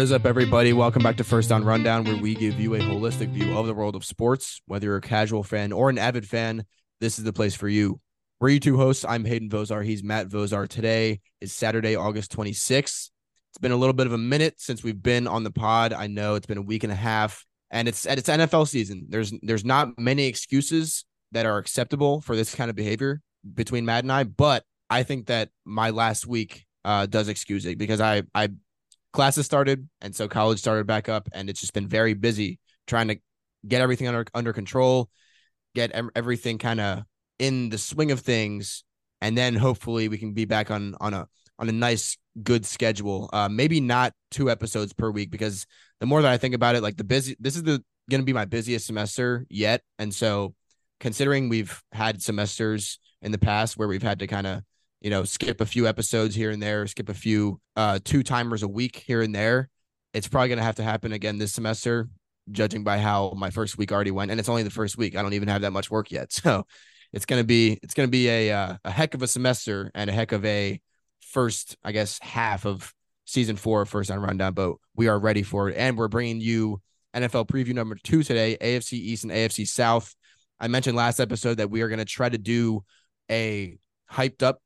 What is up, everybody? Welcome back to First Down Rundown, where we give you a holistic view of the world of sports. Whether you're a casual fan or an avid fan, this is the place for you. We're you two hosts. I'm Hayden Vozar. He's Matt Vozar. Today is Saturday, August 26th. It's been a little bit of a minute since we've been on the pod. I know it's been a week and a half, and it's and it's NFL season. There's there's not many excuses that are acceptable for this kind of behavior between Matt and I, but I think that my last week uh, does excuse it because I I classes started and so college started back up and it's just been very busy trying to get everything under under control get everything kind of in the swing of things and then hopefully we can be back on on a on a nice good schedule. Uh maybe not two episodes per week because the more that i think about it like the busy this is the going to be my busiest semester yet and so considering we've had semesters in the past where we've had to kind of you know, skip a few episodes here and there, skip a few uh two timers a week here and there. It's probably going to have to happen again this semester, judging by how my first week already went, and it's only the first week. I don't even have that much work yet, so it's gonna be it's gonna be a uh, a heck of a semester and a heck of a first, I guess, half of season four, First Down Rundown. But we are ready for it, and we're bringing you NFL preview number two today: AFC East and AFC South. I mentioned last episode that we are going to try to do a hyped up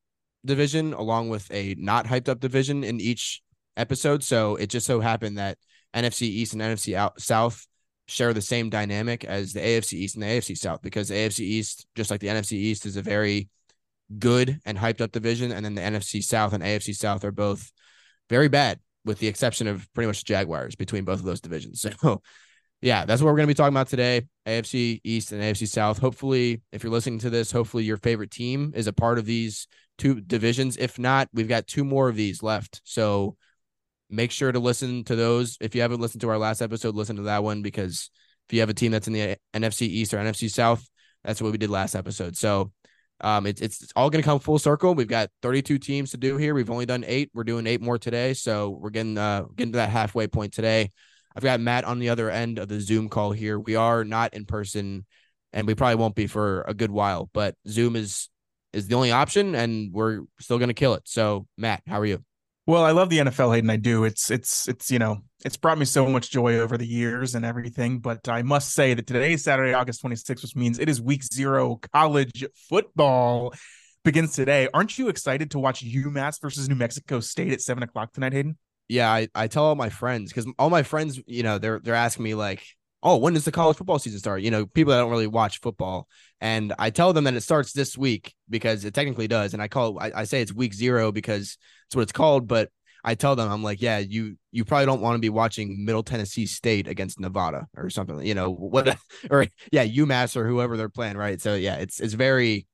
division along with a not hyped up division in each episode. So it just so happened that NFC East and NFC out, South share the same dynamic as the AFC East and the AFC South because the AFC East, just like the NFC East, is a very good and hyped up division. And then the NFC South and AFC South are both very bad, with the exception of pretty much Jaguars between both of those divisions. So yeah, that's what we're going to be talking about today. AFC East and AFC South. Hopefully, if you're listening to this, hopefully your favorite team is a part of these two divisions. If not, we've got two more of these left. So make sure to listen to those. If you haven't listened to our last episode, listen to that one because if you have a team that's in the NFC East or NFC South, that's what we did last episode. So um, it's it's all going to come full circle. We've got 32 teams to do here. We've only done eight. We're doing eight more today, so we're getting uh getting to that halfway point today. I've got Matt on the other end of the Zoom call here. We are not in person, and we probably won't be for a good while. But Zoom is is the only option, and we're still going to kill it. So, Matt, how are you? Well, I love the NFL, Hayden. I do. It's it's it's you know it's brought me so much joy over the years and everything. But I must say that today is Saturday, August 26th, which means it is week zero. College football begins today. Aren't you excited to watch UMass versus New Mexico State at seven o'clock tonight, Hayden? Yeah, I, I tell all my friends because all my friends, you know, they're they're asking me like, oh, when does the college football season start? You know, people that don't really watch football, and I tell them that it starts this week because it technically does, and I call I, I say it's week zero because it's what it's called, but I tell them I'm like, yeah, you you probably don't want to be watching Middle Tennessee State against Nevada or something, you know, what or yeah, UMass or whoever they're playing, right? So yeah, it's it's very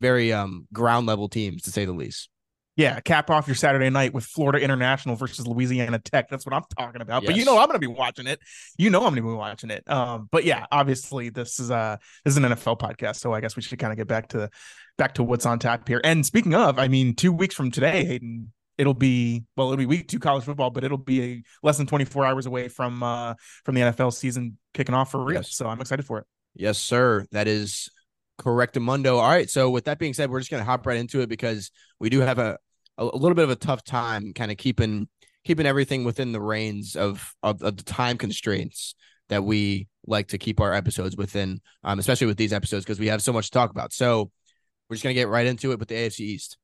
very um ground level teams to say the least. Yeah, cap off your Saturday night with Florida International versus Louisiana Tech. That's what I'm talking about. Yes. But you know I'm going to be watching it. You know I'm going to be watching it. Um, but yeah, obviously this is a this is an NFL podcast, so I guess we should kind of get back to back to what's on tap here. And speaking of, I mean, two weeks from today, Hayden, it'll be well, it'll be week two college football, but it'll be a less than 24 hours away from uh from the NFL season kicking off for real. Yes. So I'm excited for it. Yes, sir. That is correct, Mundo. All right. So with that being said, we're just gonna hop right into it because we do have a a, a little bit of a tough time kind of keeping keeping everything within the reins of, of, of the time constraints that we like to keep our episodes within, um, especially with these episodes because we have so much to talk about. So we're just gonna get right into it with the AFC East.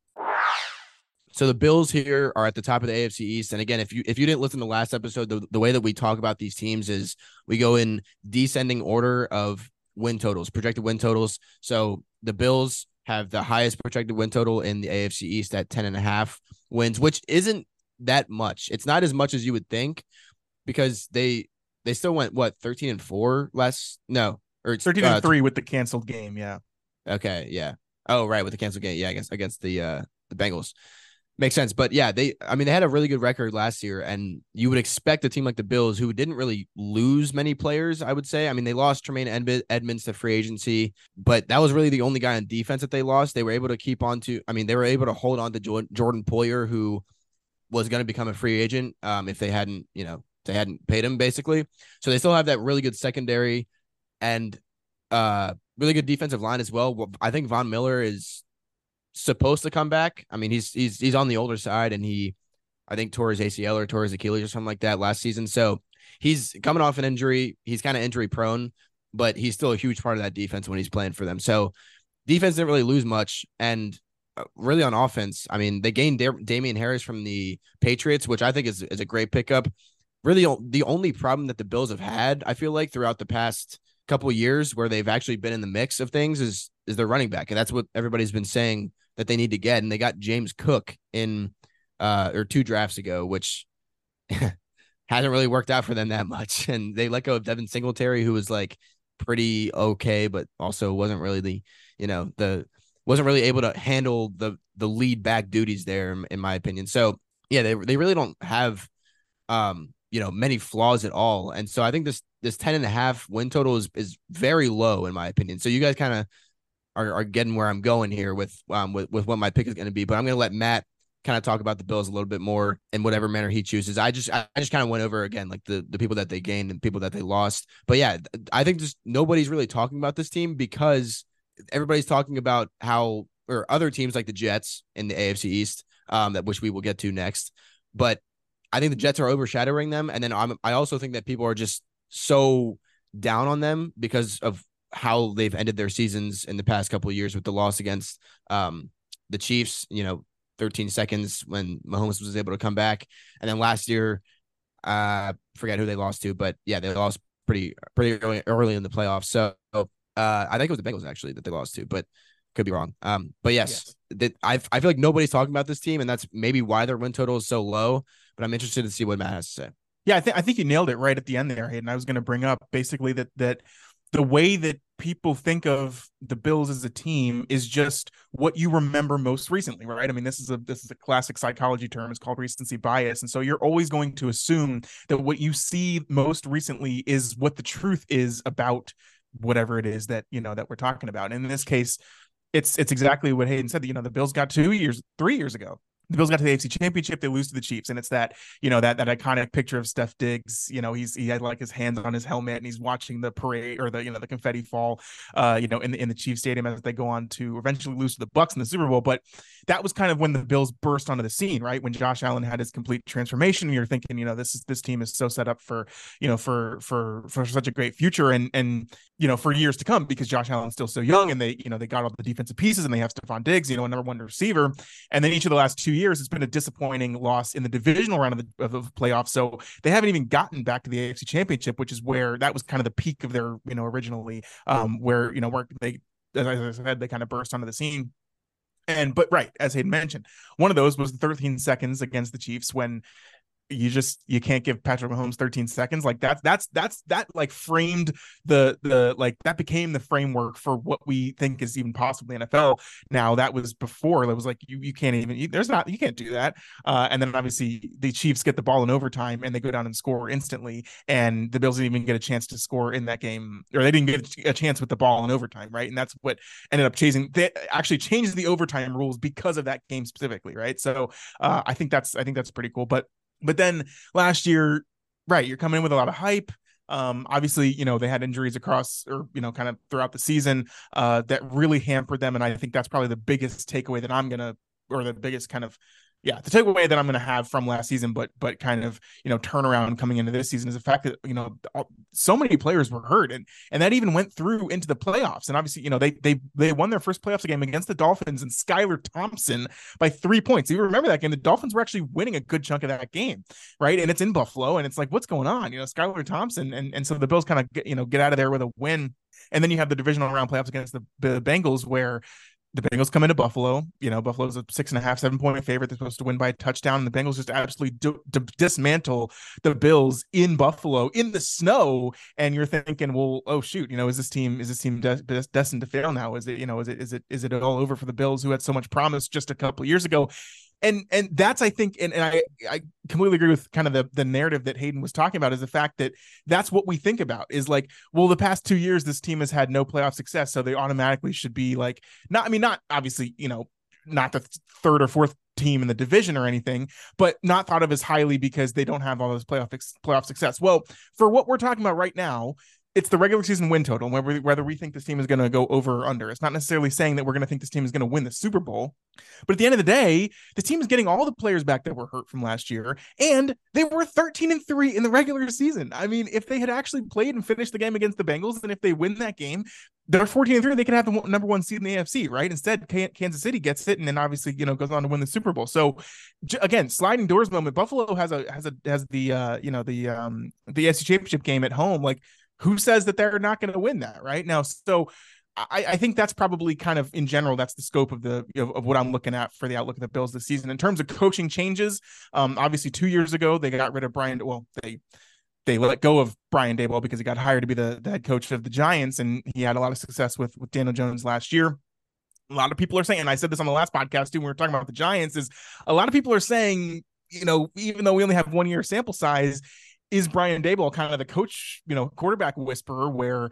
So the Bills here are at the top of the AFC East, and again, if you if you didn't listen to the last episode, the, the way that we talk about these teams is we go in descending order of win totals, projected win totals. So the Bills have the highest projected win total in the AFC East at 10 and a half wins, which isn't that much. It's not as much as you would think because they they still went what 13 and 4 less no or 13 and uh, 3 with the canceled game, yeah. Okay, yeah. Oh, right, with the canceled game. Yeah, I guess against the uh the Bengals. Makes sense. But yeah, they I mean they had a really good record last year and you would expect a team like the Bills who didn't really lose many players, I would say. I mean, they lost Tremaine Edmunds to free agency, but that was really the only guy on defense that they lost. They were able to keep on to I mean, they were able to hold on to Jordan Poyer who was going to become a free agent um if they hadn't, you know, they hadn't paid him basically. So they still have that really good secondary and uh really good defensive line as well. I think Von Miller is supposed to come back. I mean, he's he's he's on the older side, and he I think tore his ACL or tore his Achilles or something like that last season. So he's coming off an injury. He's kind of injury prone, but he's still a huge part of that defense when he's playing for them. So defense didn't really lose much. And uh, really on offense, I mean, they gained da- Damien Harris from the Patriots, which I think is, is a great pickup. Really, the only problem that the Bills have had, I feel like, throughout the past couple years where they've actually been in the mix of things is is their running back. And that's what everybody's been saying that they need to get. And they got James Cook in uh or two drafts ago, which hasn't really worked out for them that much. And they let go of Devin Singletary, who was like pretty okay, but also wasn't really the, you know, the wasn't really able to handle the the lead back duties there, in my opinion. So yeah, they they really don't have um, you know, many flaws at all. And so I think this this 10 and a half win total is is very low in my opinion. So you guys kind of are, are getting where I'm going here with um with, with what my pick is going to be, but I'm going to let Matt kind of talk about the Bills a little bit more in whatever manner he chooses. I just I just kind of went over again like the the people that they gained and people that they lost. But yeah, I think just nobody's really talking about this team because everybody's talking about how or other teams like the Jets in the AFC East um that which we will get to next. But I think the Jets are overshadowing them and then I'm I also think that people are just so down on them because of how they've ended their seasons in the past couple of years with the loss against um the Chiefs, you know, 13 seconds when Mahomes was able to come back. And then last year, uh, forget who they lost to, but yeah, they lost pretty pretty early, early in the playoffs. So uh, I think it was the Bengals actually that they lost to, but could be wrong. Um, but yes, yes. that I I feel like nobody's talking about this team, and that's maybe why their win total is so low. But I'm interested to see what Matt has to say. Yeah, I think I think you nailed it right at the end there, Hayden. I was going to bring up basically that that the way that people think of the Bills as a team is just what you remember most recently, right? I mean, this is a this is a classic psychology term. It's called recency bias, and so you're always going to assume that what you see most recently is what the truth is about whatever it is that you know that we're talking about. And in this case, it's it's exactly what Hayden said. You know, the Bills got two years, three years ago the Bills got to the AFC Championship. They lose to the Chiefs, and it's that you know that that iconic picture of Steph Diggs. You know, he's he had like his hands on his helmet, and he's watching the parade or the you know the confetti fall. Uh, you know, in the in the Chiefs stadium as they go on to eventually lose to the Bucs in the Super Bowl. But that was kind of when the Bills burst onto the scene, right? When Josh Allen had his complete transformation, you're thinking, you know, this is this team is so set up for you know for for for such a great future, and and you know for years to come because Josh Allen's still so young, and they you know they got all the defensive pieces, and they have Stefon Diggs, you know, a number one receiver, and then each of the last two years, it's been a disappointing loss in the divisional round of the, of the playoffs. So they haven't even gotten back to the AFC Championship, which is where that was kind of the peak of their, you know, originally, um, where you know where they, as I said, they kind of burst onto the scene. And but right, as Hayden mentioned, one of those was the 13 seconds against the Chiefs when you just you can't give Patrick Mahomes 13 seconds. Like that's that's that's that like framed the the like that became the framework for what we think is even possibly NFL. Now that was before it was like you you can't even you, there's not you can't do that. Uh, and then obviously the Chiefs get the ball in overtime and they go down and score instantly. And the Bills didn't even get a chance to score in that game, or they didn't get a chance with the ball in overtime, right? And that's what ended up chasing. They actually changed the overtime rules because of that game specifically, right? So uh, I think that's I think that's pretty cool. But but then last year, right, you're coming in with a lot of hype. Um, obviously, you know, they had injuries across or, you know, kind of throughout the season uh, that really hampered them. And I think that's probably the biggest takeaway that I'm going to, or the biggest kind of yeah, the takeaway that I'm going to have from last season, but but kind of you know turnaround coming into this season is the fact that you know so many players were hurt, and and that even went through into the playoffs. And obviously, you know they they they won their first playoffs game against the Dolphins and Skylar Thompson by three points. You remember that game? The Dolphins were actually winning a good chunk of that game, right? And it's in Buffalo, and it's like what's going on? You know, Skylar Thompson, and and so the Bills kind of you know get out of there with a win. And then you have the divisional round playoffs against the, the Bengals, where the Bengals come into Buffalo. You know, Buffalo's a six and a half, seven point favorite. They're supposed to win by a touchdown. And the Bengals just absolutely dismantle the Bills in Buffalo in the snow. And you're thinking, well, oh shoot, you know, is this team is this team de- destined to fail now? Is it you know is it is it is it all over for the Bills who had so much promise just a couple years ago? And and that's I think and, and I I completely agree with kind of the the narrative that Hayden was talking about is the fact that that's what we think about is like well the past 2 years this team has had no playoff success so they automatically should be like not I mean not obviously you know not the third or fourth team in the division or anything, but not thought of as highly because they don't have all this playoff playoff success. Well, for what we're talking about right now, it's the regular season win total, whether whether we think this team is going to go over or under. It's not necessarily saying that we're going to think this team is going to win the Super Bowl, but at the end of the day, the team is getting all the players back that were hurt from last year, and they were 13 and three in the regular season. I mean, if they had actually played and finished the game against the Bengals, and if they win that game, they're 14 and three. They could have the number one seed in the AFC, right? Instead, Kansas City gets it, and then obviously you know goes on to win the Super Bowl. So again, sliding doors moment. Buffalo has a has a has the uh you know the um the AFC Championship game at home, like who says that they're not going to win that right now? So I, I, think that's probably kind of in general that's the scope of the of, of, what I'm looking at for the outlook of the Bills this season in terms of coaching changes. Um, obviously, two years ago they got rid of Brian. Well, they they let go of Brian Daboll because he got hired to be the, the head coach of the Giants, and he had a lot of success with with Daniel Jones last year. A lot of people are saying, and I said this on the last podcast too, when we were talking about the Giants, is a lot of people are saying, you know, even though we only have one year sample size, is Brian Daboll kind of the coach, you know, quarterback whisperer where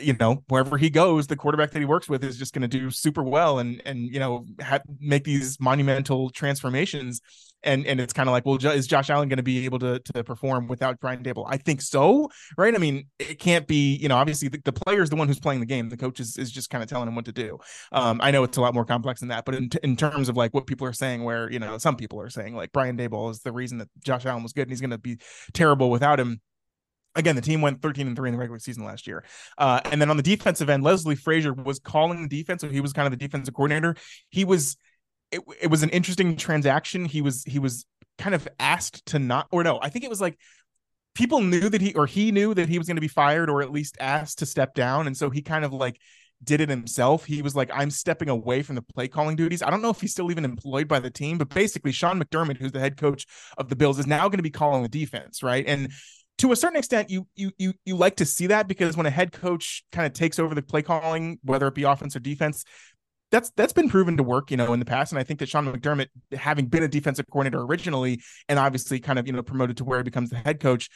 you know wherever he goes the quarterback that he works with is just going to do super well and and you know make these monumental transformations and and it's kind of like, well, is Josh Allen going to be able to to perform without Brian Daboll? I think so, right? I mean, it can't be, you know, obviously the, the player is the one who's playing the game. The coach is, is just kind of telling him what to do. Um, I know it's a lot more complex than that, but in in terms of like what people are saying, where you know some people are saying like Brian Daboll is the reason that Josh Allen was good and he's going to be terrible without him again, the team went 13 and 3 in the regular season last year. Uh, and then on the defensive end, Leslie Frazier was calling the defense, so he was kind of the defensive coordinator. He was it, it was an interesting transaction. He was he was kind of asked to not or no, I think it was like people knew that he or he knew that he was going to be fired or at least asked to step down and so he kind of like did it himself. He was like, I'm stepping away from the play calling duties. I don't know if he's still even employed by the team, but basically, Sean McDermott, who's the head coach of the Bills, is now going to be calling the defense, right? And to a certain extent, you you you you like to see that because when a head coach kind of takes over the play calling, whether it be offense or defense, that's that's been proven to work, you know, in the past. And I think that Sean McDermott, having been a defensive coordinator originally, and obviously kind of you know promoted to where he becomes the head coach,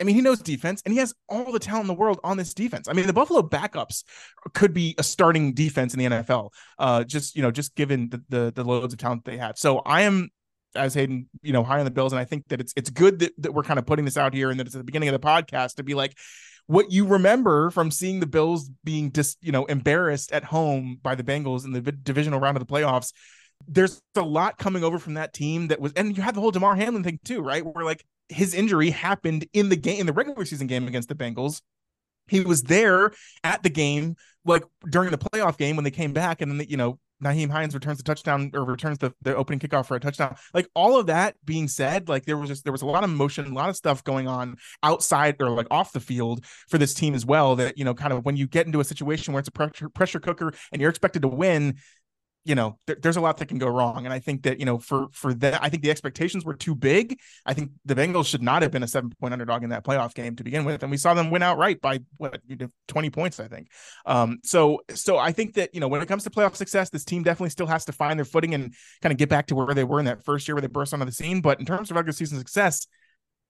I mean, he knows defense and he has all the talent in the world on this defense. I mean, the Buffalo backups could be a starting defense in the NFL. Uh, just you know, just given the, the the loads of talent they have. So I am as Hayden, you know, high on the Bills, and I think that it's it's good that, that we're kind of putting this out here and that it's at the beginning of the podcast to be like, what you remember from seeing the Bills being just, you know, embarrassed at home by the Bengals in the divisional round of the playoffs. There's a lot coming over from that team that was, and you had the whole Damar Hamlin thing too, right? Where like his injury happened in the game, in the regular season game against the Bengals. He was there at the game, like during the playoff game when they came back, and then you know Nyheim Hines returns the touchdown or returns the, the opening kickoff for a touchdown. Like all of that being said, like there was just there was a lot of motion, a lot of stuff going on outside or like off the field for this team as well. That you know, kind of when you get into a situation where it's a pressure pressure cooker and you're expected to win, you know there, there's a lot that can go wrong and i think that you know for for that i think the expectations were too big. I think the bengals should not have been a seven point underdog in that playoff game to begin with and we saw them win outright by what 20 points i think. Um so so i think that you know when it comes to playoff success this team definitely still has to find their footing and kind of get back to where they were in that first year where they burst onto the scene but in terms of regular season success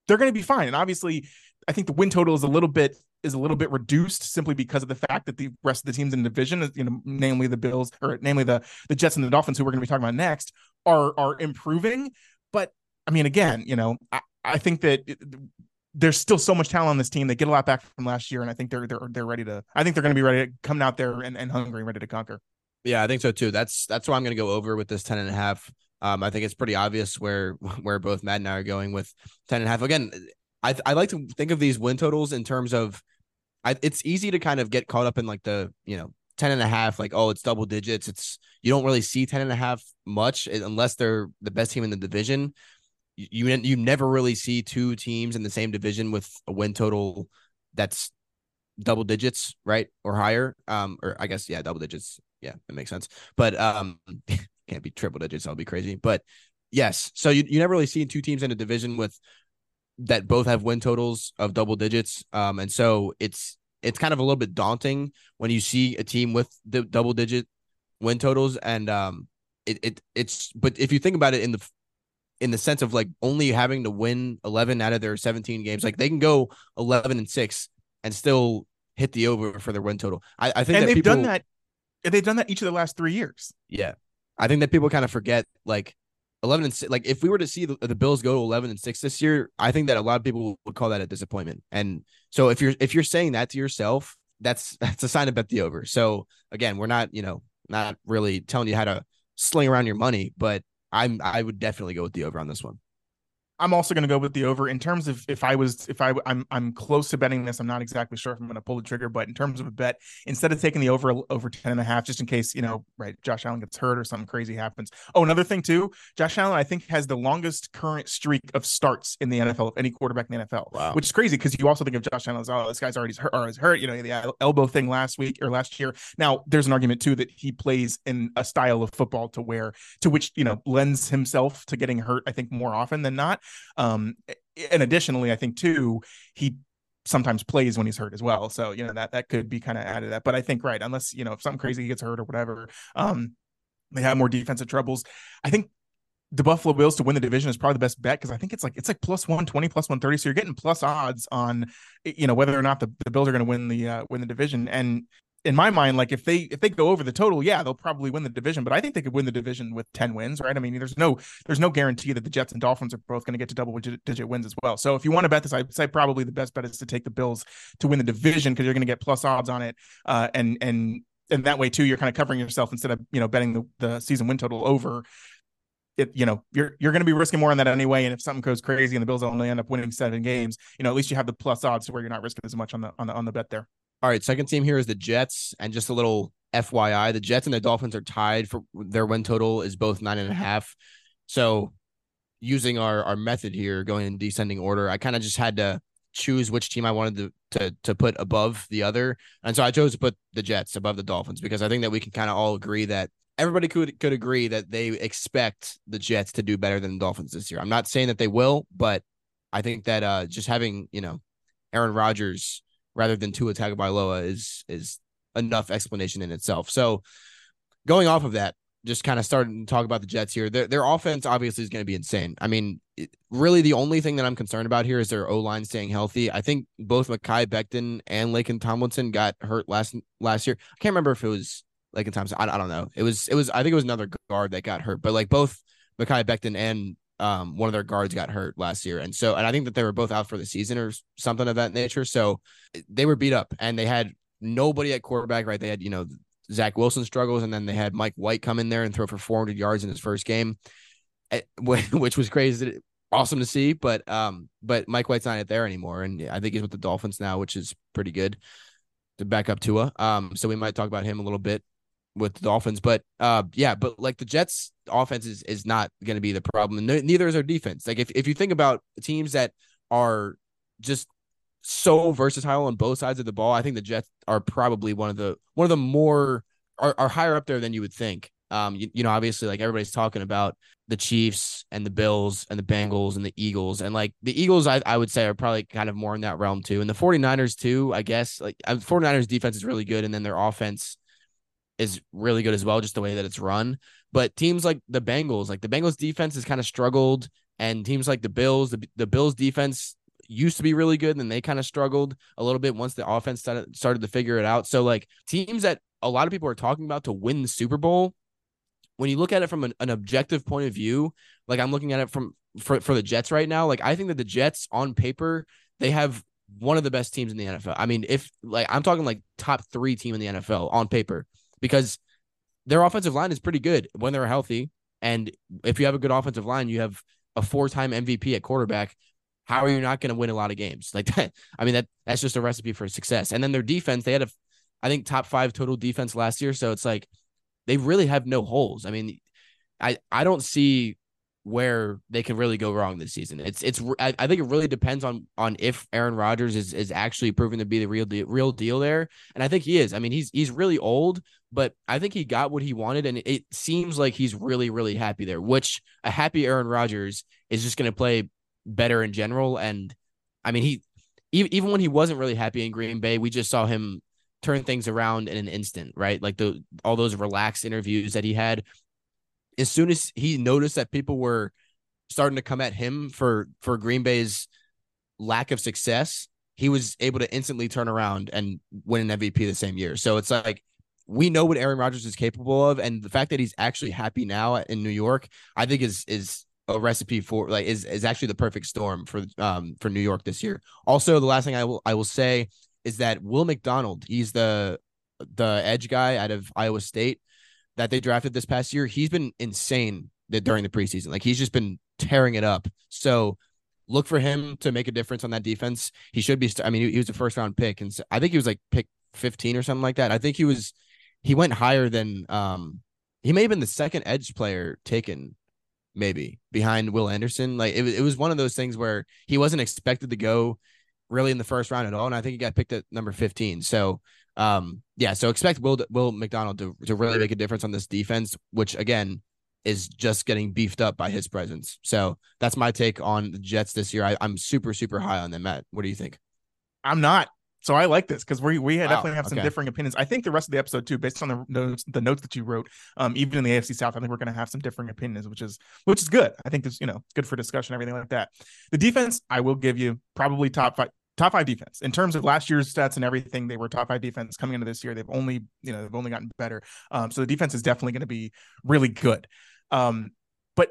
they're going to be fine and obviously I think the win total is a little bit is a little bit reduced simply because of the fact that the rest of the teams in the division, you know, namely the Bills or namely the the Jets and the Dolphins, who we're going to be talking about next, are are improving. But I mean, again, you know, I, I think that it, there's still so much talent on this team. They get a lot back from last year, and I think they're they're they're ready to. I think they're going to be ready to come out there and, and hungry and ready to conquer. Yeah, I think so too. That's that's why I'm going to go over with this 10 and a half. Um, I think it's pretty obvious where where both Matt and I are going with 10 and a half. Again, I I like to think of these win totals in terms of I, it's easy to kind of get caught up in like the, you know, 10 and a half, like, oh, it's double digits. It's, you don't really see 10 and a half much unless they're the best team in the division. You, you, you never really see two teams in the same division with a win total that's double digits, right? Or higher. Um, or I guess, yeah, double digits. Yeah, that makes sense. But, um, can't be triple digits. That'll be crazy. But yes, so you, you never really see two teams in a division with that both have win totals of double digits. Um, and so it's it's kind of a little bit daunting when you see a team with the double digit win totals. And um, it, it it's but if you think about it in the in the sense of like only having to win 11 out of their 17 games, like they can go 11 and six and still hit the over for their win total. I, I think and they've people, done that. They've done that each of the last three years. Yeah, I think that people kind of forget like 11 and 6, like if we were to see the, the, Bills go to 11 and 6 this year, I think that a lot of people would call that a disappointment. And so if you're if you're saying that to yourself, that's that's a sign to bet the over. So again, we're not, you know, not really telling you how to sling around your money, but I'm I would definitely go with the over on this one. I'm also going to go with the over in terms of if I was if I I'm I'm close to betting this. I'm not exactly sure if I'm going to pull the trigger, but in terms of a bet, instead of taking the over over 10 and a half, just in case, you know, right, Josh Allen gets hurt or something crazy happens. Oh, another thing too, Josh Allen, I think, has the longest current streak of starts in the NFL of any quarterback in the NFL, wow. which is crazy because you also think of Josh Allen as, oh, this guy's already hurt or is hurt, you know, the elbow thing last week or last year. Now, there's an argument too that he plays in a style of football to where to which, you know, lends himself to getting hurt, I think, more often than not. Um, and additionally, I think too, he sometimes plays when he's hurt as well. So, you know, that that could be kind of added that. But I think right, unless, you know, if something crazy gets hurt or whatever, um, they have more defensive troubles. I think the Buffalo Bills to win the division is probably the best bet because I think it's like it's like plus 120, plus 130. So you're getting plus odds on you know whether or not the, the Bills are going to win the uh, win the division. And in my mind, like if they if they go over the total, yeah, they'll probably win the division. But I think they could win the division with ten wins, right? I mean, there's no there's no guarantee that the Jets and Dolphins are both going to get to double digit wins as well. So if you want to bet this, I'd say probably the best bet is to take the Bills to win the division because you're going to get plus odds on it, uh, and and and that way too, you're kind of covering yourself instead of you know betting the, the season win total over. It, you know you're you're going to be risking more on that anyway and if something goes crazy and the bills only end up winning seven games you know at least you have the plus odds to where you're not risking as much on the on the on the bet there all right, second team here is the Jets, and just a little FYI, the Jets and the Dolphins are tied for their win total is both nine and a half. So, using our our method here, going in descending order, I kind of just had to choose which team I wanted to, to to put above the other, and so I chose to put the Jets above the Dolphins because I think that we can kind of all agree that everybody could could agree that they expect the Jets to do better than the Dolphins this year. I'm not saying that they will, but I think that uh, just having you know Aaron Rodgers rather than Tua Tagovailoa is is enough explanation in itself. So going off of that, just kind of starting to talk about the Jets here. Their their offense obviously is going to be insane. I mean, it, really the only thing that I'm concerned about here is their O line staying healthy. I think both Mekhi Becton and Laken Tomlinson got hurt last last year. I can't remember if it was Laken Tomlinson. I, I don't know. It was it was I think it was another guard that got hurt, but like both Mekhi Becton and um, one of their guards got hurt last year. And so, and I think that they were both out for the season or something of that nature. So they were beat up and they had nobody at quarterback, right? They had, you know, Zach Wilson struggles and then they had Mike White come in there and throw for 400 yards in his first game, eh, which was crazy. Awesome to see, but um, but Mike White's not there anymore, and I think he's with the Dolphins now, which is pretty good to back up Tua. Um, so we might talk about him a little bit with the Dolphins. But uh, yeah, but like the Jets offense is, is not going to be the problem. Neither is our defense. Like if, if you think about teams that are just so versatile on both sides of the ball, I think the Jets are probably one of the one of the more are, are higher up there than you would think. Um, you, you know, obviously, like everybody's talking about the Chiefs and the Bills and the Bengals and the Eagles. And like the Eagles, I, I would say are probably kind of more in that realm too. And the 49ers too, I guess. Like 49ers defense is really good. And then their offense is really good as well, just the way that it's run. But teams like the Bengals, like the Bengals defense has kind of struggled, and teams like the Bills, the, the Bills defense used to be really good, and they kind of struggled a little bit once the offense started, started to figure it out. So like teams that a lot of people are talking about to win the Super Bowl, when you look at it from an, an objective point of view, like I'm looking at it from for, for the Jets right now, like I think that the Jets on paper, they have one of the best teams in the NFL. I mean, if like I'm talking like top three team in the NFL on paper because their offensive line is pretty good when they're healthy. And if you have a good offensive line, you have a four-time MVP at quarterback. How are you not going to win a lot of games like that? I mean, that that's just a recipe for success. And then their defense, they had a, I think top five total defense last year. So it's like they really have no holes. I mean, I I don't see where they can really go wrong this season. It's it's I, I think it really depends on on if Aaron Rodgers is is actually proving to be the real deal, real deal there, and I think he is. I mean, he's he's really old, but I think he got what he wanted, and it seems like he's really really happy there. Which a happy Aaron Rodgers is just going to play better in general, and I mean he even even when he wasn't really happy in Green Bay, we just saw him turn things around in an instant, right? Like the all those relaxed interviews that he had as soon as he noticed that people were starting to come at him for for Green Bay's lack of success, he was able to instantly turn around and win an MVP the same year. So it's like we know what Aaron Rodgers is capable of, and the fact that he's actually happy now in New York, I think is is a recipe for like is is actually the perfect storm for um for New York this year. Also, the last thing I will I will say is that Will McDonald, he's the the edge guy out of Iowa State that they drafted this past year. He's been insane during the preseason. Like he's just been tearing it up. So look for him to make a difference on that defense. He should be. I mean, he, was a first round pick, and I think he was like pick 15 or something like that. I think he was. He went higher than. Um, he may have been the second edge player taken, maybe behind Will Anderson. Like it, it was one of those things where he wasn't expected to go really in the first round at all, and I think he got picked at number 15. So. Um, yeah, so expect Will Will McDonald to, to really make a difference on this defense, which again is just getting beefed up by his presence. So that's my take on the Jets this year. I, am super, super high on them. Matt, what do you think? I'm not. So I like this because we we wow. definitely have some okay. differing opinions. I think the rest of the episode too, based on the notes, the notes that you wrote, um, even in the AFC South, I think we're going to have some differing opinions, which is which is good. I think this, you know, good for discussion, everything like that. The defense, I will give you probably top five, top five defense in terms of last year's stats and everything. They were top five defense coming into this year. They've only, you know, they've only gotten better. Um, so the defense is definitely going to be really good. Um, but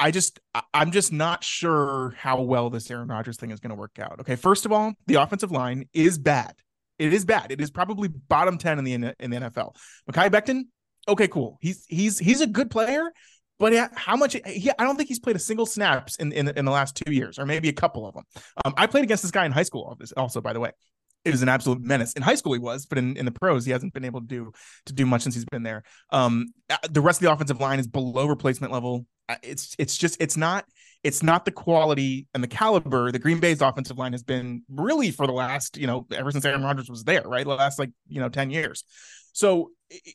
I just I'm just not sure how well this Aaron Rodgers thing is going to work out. Okay, first of all, the offensive line is bad. It is bad. It is probably bottom ten in the in the NFL. Mekhi Becton, okay, cool. He's he's he's a good player, but yeah, how much? He, I don't think he's played a single snaps in, in in the last two years, or maybe a couple of them. Um, I played against this guy in high school. Also, by the way, it was an absolute menace. In high school, he was, but in, in the pros, he hasn't been able to do to do much since he's been there. Um, uh, the rest of the offensive line is below replacement level. Uh, it's it's just it's not it's not the quality and the caliber the Green Bay's offensive line has been really for the last you know ever since Aaron Rodgers was there, right? The last like you know ten years. So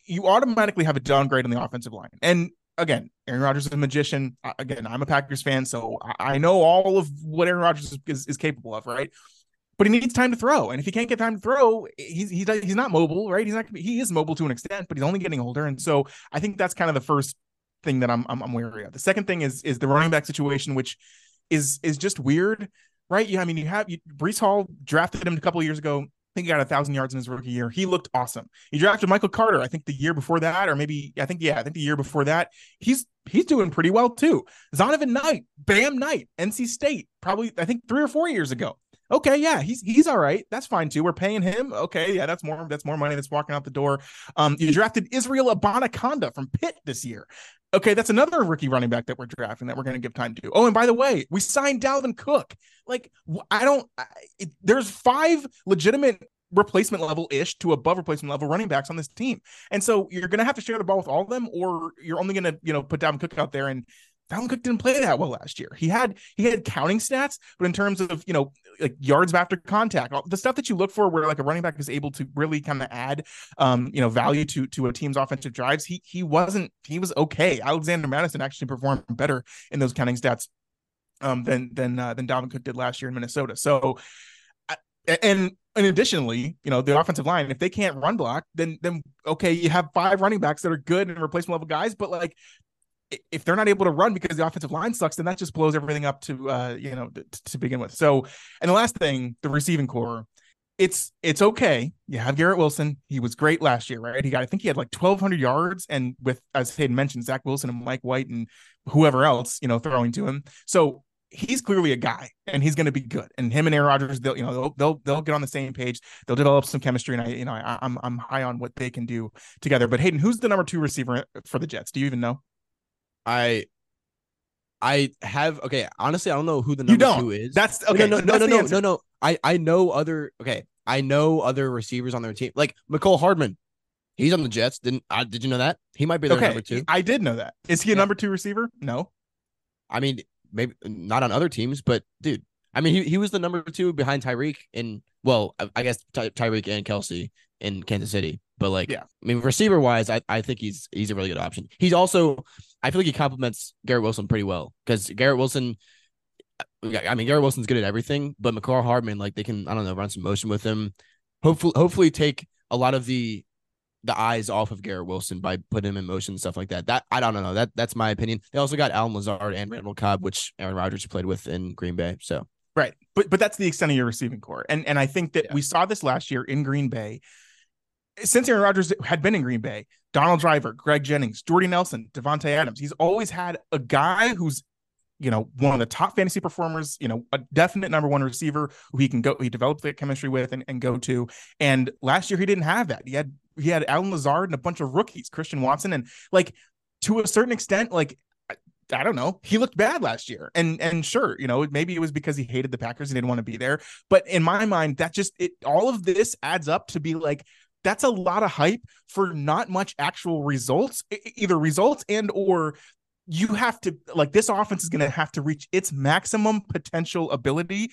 you automatically have a downgrade on the offensive line, and again, Aaron Rodgers is a magician. Again, I'm a Packers fan, so I know all of what Aaron Rodgers is, is, capable of, right? but he needs time to throw. And if he can't get time to throw, he's he's he's not mobile, right? He's not he is mobile to an extent, but he's only getting older. And so I think that's kind of the first thing that I'm I'm, I'm wary of. The second thing is is the running back situation, which is is just weird, right? Yeah, I mean you have you, Breece Hall drafted him a couple years ago. I think he got a thousand yards in his rookie year. He looked awesome. He drafted Michael Carter, I think the year before that, or maybe I think yeah, I think the year before that. He's he's doing pretty well too. Zonovan Knight, Bam Knight, NC State, probably I think three or four years ago okay, yeah, he's he's all right. That's fine too. We're paying him. Okay, yeah, that's more that's more money that's walking out the door. Um, you drafted Israel Abanikanda from Pitt this year. Okay, that's another rookie running back that we're drafting that we're going to give time to. Oh, and by the way, we signed Dalvin Cook. Like, I don't. I, it, there's five legitimate replacement level ish to above replacement level running backs on this team. And so you're going to have to share the ball with all of them, or you're only going to, you know, put Dalvin Cook out there and Dalvin Cook didn't play that well last year. He had he had counting stats, but in terms of you know like yards after contact, the stuff that you look for, where like a running back is able to really kind of add um you know value to to a team's offensive drives, he he wasn't he was okay. Alexander Mattison actually performed better in those counting stats um than than uh, than Dalvin Cook did last year in Minnesota. So and and additionally, you know, the offensive line, if they can't run block, then then okay, you have five running backs that are good and replacement level guys, but like if they're not able to run because the offensive line sucks, then that just blows everything up to uh, you know to, to begin with. So, and the last thing, the receiving corps, it's it's okay. You have Garrett Wilson. He was great last year, right? He got I think he had like 1,200 yards, and with as Hayden mentioned, Zach Wilson and Mike White and whoever else you know throwing to him. So he's clearly a guy, and he's going to be good. And him and Aaron Rodgers, they'll you know they'll, they'll they'll get on the same page. They'll develop some chemistry, and I you know I, I'm I'm high on what they can do together. But Hayden, who's the number two receiver for the Jets? Do you even know? I I have okay. Honestly, I don't know who the number two is. That's okay. No, no, no, no, no, no, no. I I know other. Okay, I know other receivers on their team, like Mecole Hardman. He's on the Jets. Didn't I? Did you know that he might be their okay. number two? I did know that. Is he a yeah. number two receiver? No. I mean, maybe not on other teams, but dude, I mean, he, he was the number two behind Tyreek in well, I, I guess Ty, Tyreek and Kelce in Kansas City. But like, yeah, I mean, receiver wise, I, I think he's he's a really good option. He's also, I feel like he complements Garrett Wilson pretty well because Garrett Wilson, I mean, Garrett Wilson's good at everything, but Mecole Hardman, like, they can I don't know run some motion with him. Hopefully, hopefully take a lot of the the eyes off of Garrett Wilson by putting him in motion and stuff like that. That I don't know. That that's my opinion. They also got Allen Lazard and Randall Cobb, which Aaron Rodgers played with in Green Bay. So right, but but that's the extent of your receiving corps, and and I think that yeah. we saw this last year in Green Bay since Aaron Rodgers had been in Green Bay, Donald Driver, Greg Jennings, Jordy Nelson, Davante Adams, he's always had a guy who's you know, one of the top fantasy performers, you know, a definite number one receiver who he can go, he developed that chemistry with and, and go to. And last year he didn't have that. He had he had Allen Lazard and a bunch of rookies, Christian Watson, and like to a certain extent, like I don't know. He looked bad last year. And and sure, you know, maybe it was because he hated the Packers and didn't want to be there. But in my mind, that just it all of this adds up to be like that's a lot of hype for not much actual results, either results and or you have to like this offense is going to have to reach its maximum potential ability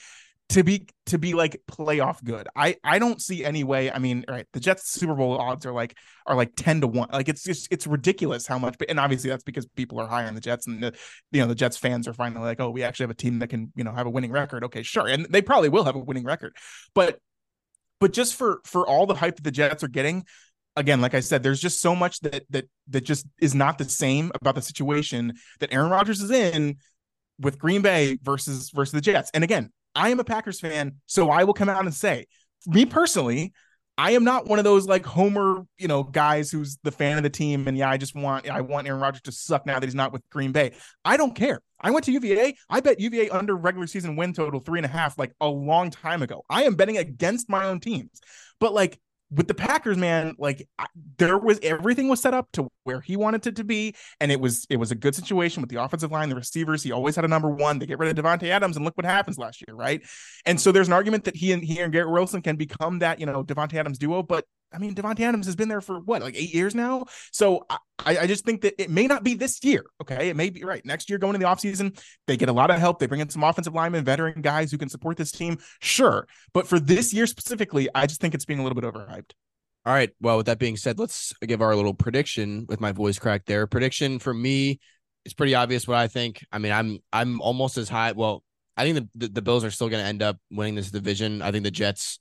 to be to be like playoff good. I I don't see any way. I mean, right, the Jets Super Bowl odds are like are like 10 to 1. Like it's just it's ridiculous how much and obviously that's because people are high on the Jets and the you know, the Jets fans are finally like, "Oh, we actually have a team that can, you know, have a winning record." Okay, sure. And they probably will have a winning record. But but just for for all the hype that the Jets are getting, again, like I said, there's just so much that that that just is not the same about the situation that Aaron Rodgers is in with Green Bay versus versus the Jets. And again, I am a Packers fan, so I will come out and say, me personally, I am not one of those like Homer, you know, guys who's the fan of the team. And yeah, I just want I want Aaron Rodgers to suck now that he's not with Green Bay. I don't care. I went to UVA. I bet UVA under regular season win total three and a half like a long time ago. I am betting against my own teams. But like with the Packers, man, like I, there was everything was set up to where he wanted it to be, and it was it was a good situation with the offensive line, the receivers. He always had a number one. They get rid of Davante Adams, and look what happens last year, right? And so there's an argument that he and he and Garrett Wilson can become that you know Davante Adams duo, but I mean, Davante Adams has been there for what, like eight years now. So I, I just think that it may not be this year. Okay. It may be right. Next year, going into the offseason, they get a lot of help. They bring in some offensive linemen, veteran guys who can support this team. Sure. But for this year specifically, I just think it's being a little bit overhyped. All right. Well, with that being said, let's give our little prediction with my voice cracked there. Prediction for me it's pretty obvious what I think. I mean, I'm I'm almost as high. Well, I think the, the, the Bills are still going to end up winning this division. I think the Jets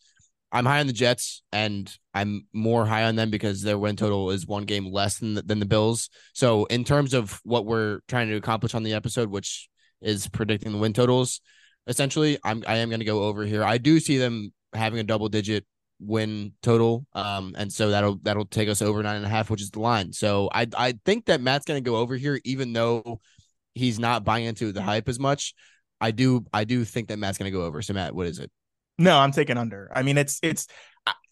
I'm high on the Jets, and I'm more high on them because their win total is one game less than the, than the Bills. So, in terms of what we're trying to accomplish on the episode, which is predicting the win totals, essentially, I'm I am going to go over here. I do see them having a double digit win total, um, and so that'll that'll take us over nine and a half, which is the line. So, I I think that Matt's going to go over here, even though he's not buying into the hype as much. I do I do think that Matt's going to go over. So, Matt, what is it? No, I'm taking under. I mean, it's it's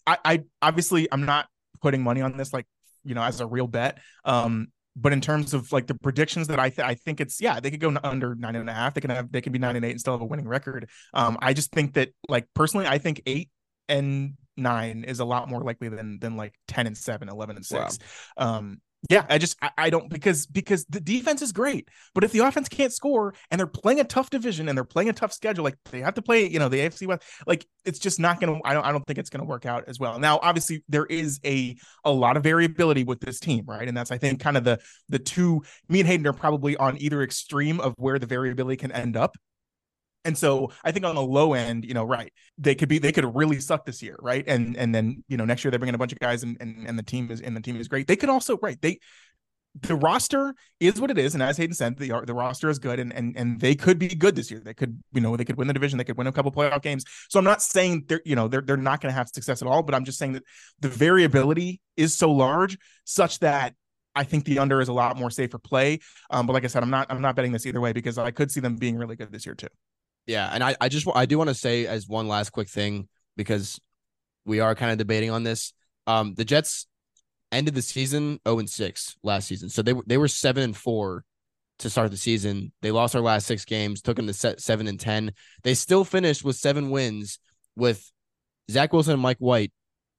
I, I obviously I'm not putting money on this like you know as a real bet. Um, but in terms of like the predictions that I th- I think it's yeah they could go under nine and a half. They can have they can be nine and eight and still have a winning record. Um, I just think that like personally I think eight and nine is a lot more likely than than like 10 and 7 11 and 6 wow. um yeah, I just I, I, don't because because the defense is great, but if the offense can't score and they're playing a tough division and they're playing a tough schedule, like they have to play, you know, the AFC West, like it's just not gonna. I don't I don't think it's gonna work out as well. Now, obviously, there is a a lot of variability with this team, right? And that's I think kind of the the two. Me and Hayden are probably on either extreme of where the variability can end up. And so I think on the low end, you know, right, they could be they could really suck this year, right? And and then you know next year they bring in a bunch of guys and and, and the team is and the team is great. They could also right they the roster is what it is, and as Hayden said, the the roster is good, and and and they could be good this year. They could, you know, they could win the division. They could win a couple playoff games. So I'm not saying they're, you know, they're they're not going to have success at all, but I'm just saying that the variability is so large, such that I think the under is a lot more safer play. Um, but like I said, I'm not I'm not betting this either way because I could see them being really good this year too. Yeah, and I, I just I do want to say as one last quick thing because we are kind of debating on this. Um, the Jets ended the season 0 and 6 last season. So they were they were 7 and 4 to start the season. They lost our last 6 games, took them to set 7 and 10. They still finished with 7 wins with Zach Wilson and Mike White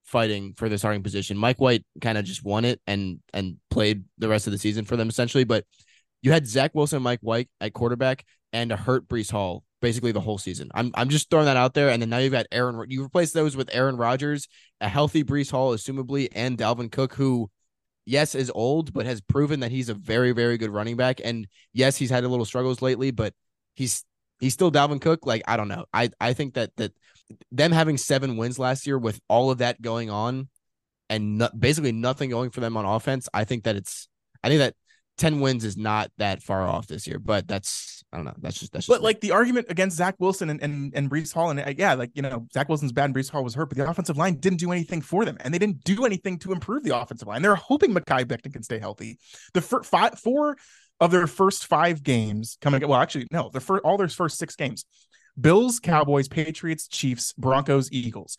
fighting for the starting position. Mike White kind of just won it and and played the rest of the season for them essentially, but you had Zach Wilson and Mike White at quarterback and a hurt Breece Hall basically the whole season. I'm I'm just throwing that out there. And then now you've got Aaron. You replace those with Aaron Rodgers, a healthy Breece Hall, assumably, and Dalvin Cook, who, yes, is old, but has proven that he's a very very good running back. And yes, he's had a little struggles lately, but he's he's still Dalvin Cook. Like I don't know. I I think that that them having seven wins last year with all of that going on, and no, basically nothing going for them on offense. I think that it's I think that 10 wins is not that far off this year, but that's I don't know. That's just that's just but me. like the argument against Zach Wilson and and, and Breece Hall, and uh, yeah, like you know, Zach Wilson's bad and Breece Hall was hurt, but the offensive line didn't do anything for them, and they didn't do anything to improve the offensive line. They're hoping Mekhi Becton can stay healthy. The first five four of their first five games coming well, actually, no, the first all their first six games. Bills, Cowboys, Patriots, Chiefs, Broncos, Eagles.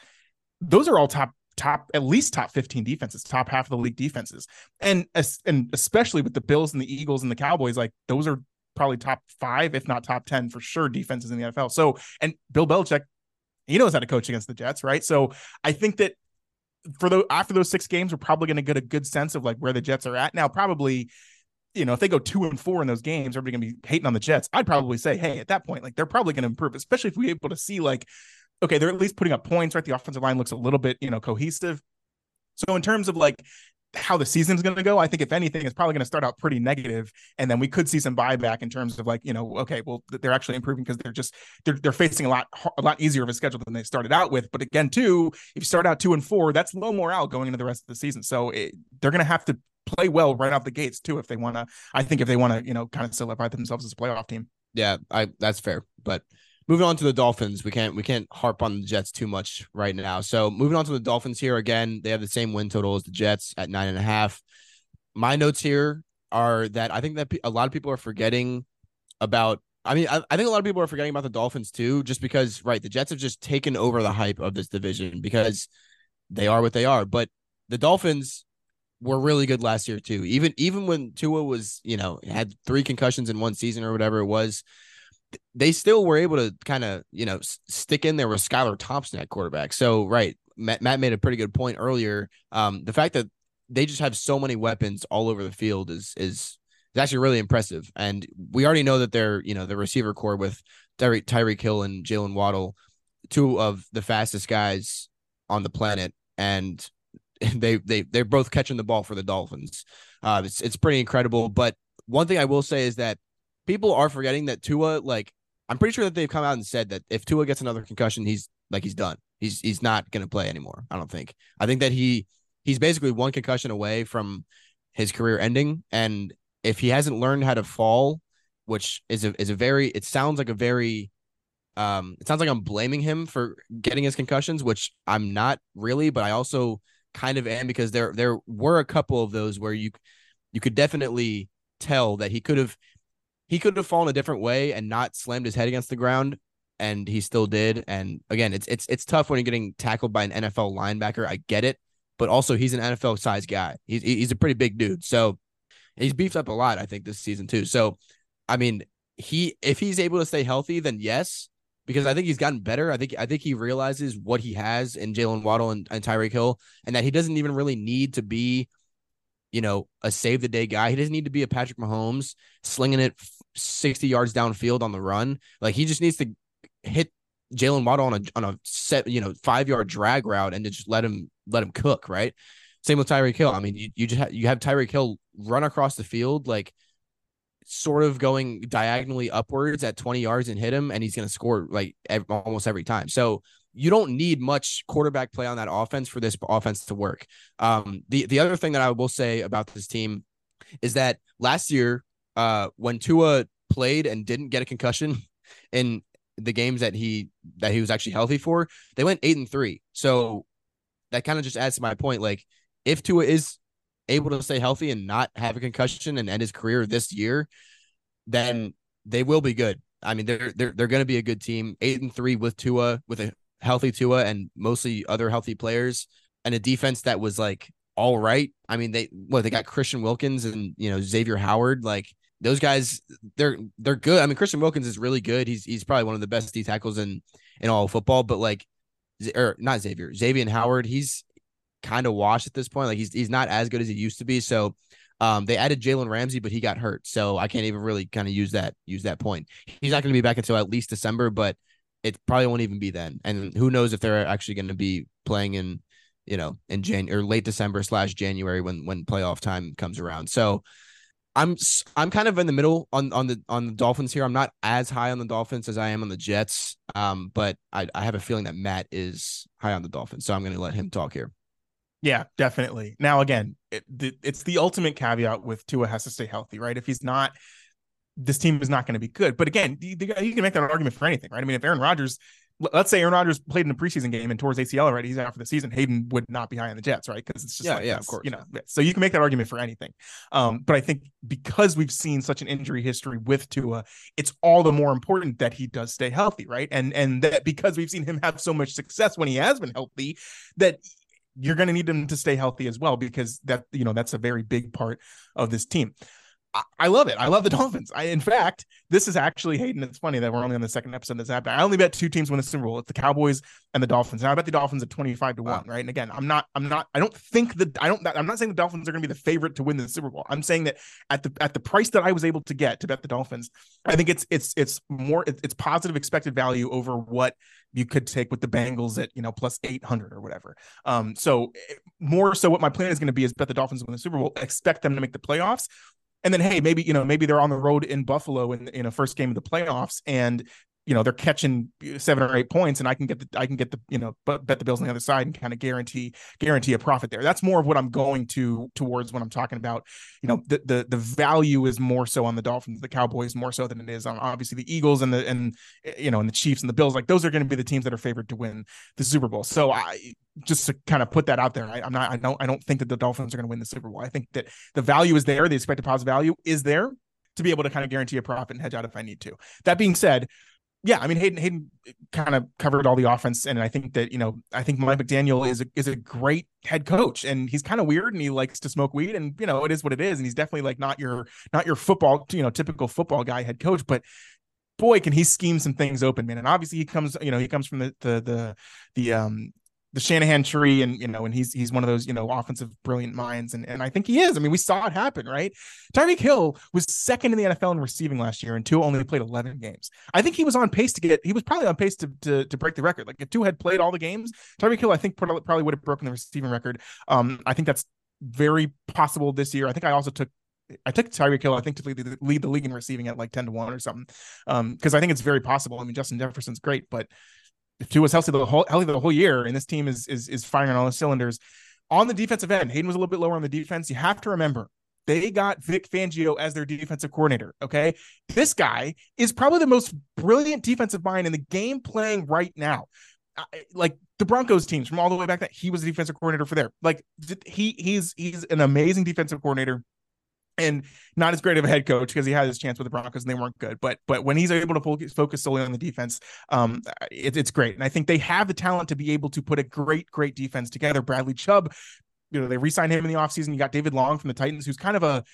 Those are all top top at least top 15 defenses, top half of the league defenses. And and especially with the Bills and the Eagles and the Cowboys, like those are probably top 5 if not top 10 for sure defenses in the NFL. So, and Bill Belichick he knows how to coach against the Jets, right? So, I think that for the after those 6 games we're probably going to get a good sense of like where the Jets are at. Now, probably you know, if they go two and four in those games, everybody gonna be hating on the Jets. I'd probably say, hey, at that point, like they're probably gonna improve, especially if we're able to see like okay, they're at least putting up points, right? The offensive line looks a little bit, you know, cohesive. So in terms of like how the season's going to go, I think if anything, it's probably going to start out pretty negative, and then we could see some buyback in terms of like, you know, okay, well, they're actually improving because they're just they're they're facing a lot a lot easier of a schedule than they started out with. But again, too, if you start out two and four, that's low morale going into the rest of the season. So it, they're going to have to play well right off the gates too if they want to. I think if they want to, you know, kind of solidify themselves as a playoff team. Yeah, I that's fair, but moving on to the Dolphins, we can't we can't harp on the Jets too much right now. So moving on to the Dolphins here again, they have the same win total as the Jets at nine and a half. My notes here are that I think that a lot of people are forgetting about. I mean, I, I think a lot of people are forgetting about the Dolphins too, just because right, the Jets have just taken over the hype of this division because they are what they are. But the Dolphins were really good last year too. Even even when Tua was, you know, had three concussions in one season or whatever it was, they still were able to kind of you know stick in there with Skylar Thompson at quarterback. So right, Matt, Matt made a pretty good point earlier. Um, the fact that they just have so many weapons all over the field is is is actually really impressive. And we already know that they're you know the receiver corps with Tyreek Tyreek Hill and Jaylen Waddle, two of the fastest guys on the planet, and they they they're both catching the ball for the Dolphins. Uh, it's it's pretty incredible. But one thing I will say is that people are forgetting that Tua, like, I'm pretty sure that they've come out and said that if Tua gets another concussion, he's like he's done. He's he's not gonna play anymore. I don't think. I think that he he's basically one concussion away from his career ending. And if he hasn't learned how to fall, which is a is a very it sounds like a very um it sounds like I'm blaming him for getting his concussions, which I'm not really, but I also kind of am because there there were a couple of those where you you could definitely tell that he could have he could have fallen a different way and not slammed his head against the ground and he still did. And again it's it's it's tough when you're getting tackled by an NFL linebacker. I get it but also he's an NFL size guy. He's he's a pretty big dude. So he's beefed up a lot I think this season too. So I mean he if he's able to stay healthy then yes because I think he's gotten better. I think I think he realizes what he has in Jaylen Waddle and, and Tyreek Hill and that he doesn't even really need to be you know, a save the day guy. He doesn't need to be a Patrick Mahomes slinging it 60 yards downfield on the run. Like he just needs to hit Jaylen Waddle on a on a set, you know, five yard drag route and to just let him let him cook. Right. Same with Tyreek Hill. I mean, you, you just you have Tyreek Hill run across the field like sort of going diagonally upwards at 20 yards and hit him, and he's going to score like ev- almost every time. So you don't need much quarterback play on that offense for this offense to work. Um, the the other thing that I will say about this team is that last year, uh, when Tua played and didn't get a concussion in the games that he that he was actually healthy for, they went eight and three. So that kind of just adds to my point. Like, if Tua is able to stay healthy and not have a concussion and end his career this year, then they will be good. I mean, they're they're they're going to be a good team. Eight and three with Tua, with a healthy Tua and mostly other healthy players and a defense that was like all right. I mean, they what they got Christian Wilkins and you know Xavier Howard. Like those guys, they're they're good. I mean, Christian Wilkins is really good. He's he's probably one of the best D tackles in in all football. But like, or not Xavier, Xavier Howard, he's kind of washed at this point. Like he's he's not as good as he used to be. So um, they added Jalen Ramsey, but he got hurt, so I can't even really kind of use that use that point. He's not going to be back until at least December, but it probably won't even be then. And who knows if they're actually going to be playing in, you know, in Jan or late December slash January when when playoff time comes around. So I'm I'm kind of in the middle on on the on the Dolphins here. I'm not as high on the Dolphins as I am on the Jets. Um, but I, I have a feeling that Matt is high on the Dolphins, so I'm going to let him talk here. Yeah, definitely. Now, again, it, it's the ultimate caveat with Tua has to stay healthy, right? If he's not, this team is not going to be good. But again, you, you can make that argument for anything, right? I mean, if Aaron Rodgers let's say Aaron Rodgers played in a preseason game and towards ACL already, he's out for the season. Hayden would not be high on the Jets, right? Because it's just yeah, like yeah, of course. You know, so you can make that argument for anything. Um, but I think because we've seen such an injury history with Tua, it's all the more important that he does stay healthy, right? And and that because we've seen him have so much success when he has been healthy, that you're going to need him to stay healthy as well because that you know that's a very big part of this team. I love it. I love the Dolphins. I, in fact, this is actually Hayden. It's funny that we're only on the second episode of this happened. I only bet two teams win the Super Bowl. It's the Cowboys and the Dolphins. Now I bet the Dolphins at 25 to one, wow. right? And again, I'm not, I'm not, I don't think that I don't, I'm not saying the Dolphins are going to be the favorite to win the Super Bowl. I'm saying that at the, at the price that I was able to get to bet the Dolphins, I think it's, it's, it's more, it's positive expected value over what you could take with the Bengals at, you know, plus 800 or whatever. Um, so eh, more so what my plan is going to be is bet the Dolphins win the Super Bowl, expect them to make the playoffs and then hey maybe you know maybe they're on the road in buffalo in in a first game of the playoffs and you know they're catching uh, seven or eight points and i can get the i can get the you know but bet the bills on the other side and kind of guarantee guarantee a profit there. That's more of what i'm going to towards when i'm talking about you know the the, the value is more so on the dolphins the cowboys more so than it is on obviously the eagles and the and eh, you know and the chiefs and the bills. Like those are going to be the teams that are favored to win the super bowl. So i just to kind of put that out there I, i'm not i don't i don't think that the dolphins are going to win the super bowl. I think that the value is there the expected positive value is there to be able to kind of guarantee a profit and hedge out if I need to. That being said, yeah, I mean Hayden Hayden kind of covered all the offense, and I think that you know I think Mike McDaniel is a, is a great head coach, and he's kind of weird, and he likes to smoke weed, and you know it is what it is, and he's definitely like not your not your football you know typical football guy head coach, but boy can he scheme some things open, man, and obviously he comes you know he comes from the the the the um the Shanahan tree, and you know, and he's he's one of those you know offensive brilliant minds, and and I think he is. I mean, we saw it happen, right? Tyreek Hill was second in the NFL in receiving last year, and Tua only played 11 games. I think he was on pace to get. He was probably on pace to to, to break the record. Like if Tua had played all the games, Tyreek Hill, I think probably would have broken the receiving record. Um, I think that's very possible this year. I think I also took I took Tyreek Hill, I think, to lead the, lead the league in receiving at like 10 to 1 or something. Um, because I think it's very possible. I mean, Justin Jefferson's great, but if was healthy the whole healthy the whole year, and this team is is is firing on all the cylinders. On the defensive end, Hayden was a little bit lower on the defense. You have to remember they got Vic Fangio as their defensive coordinator. Okay. This guy is probably the most brilliant defensive mind in the game playing right now. Like the Broncos teams from all the way back that he was the defensive coordinator for there. Like he he's he's an amazing defensive coordinator and not as great of a head coach because he had his chance with the Broncos and they weren't good. But but when he's able to focus, solely on the defense, um, it, it's great. And I think they have the talent to be able to put a great great defense together. Bradley Chubb, you know, they re-signed him in the offseason. You got David Long from the Titans, who's kind of a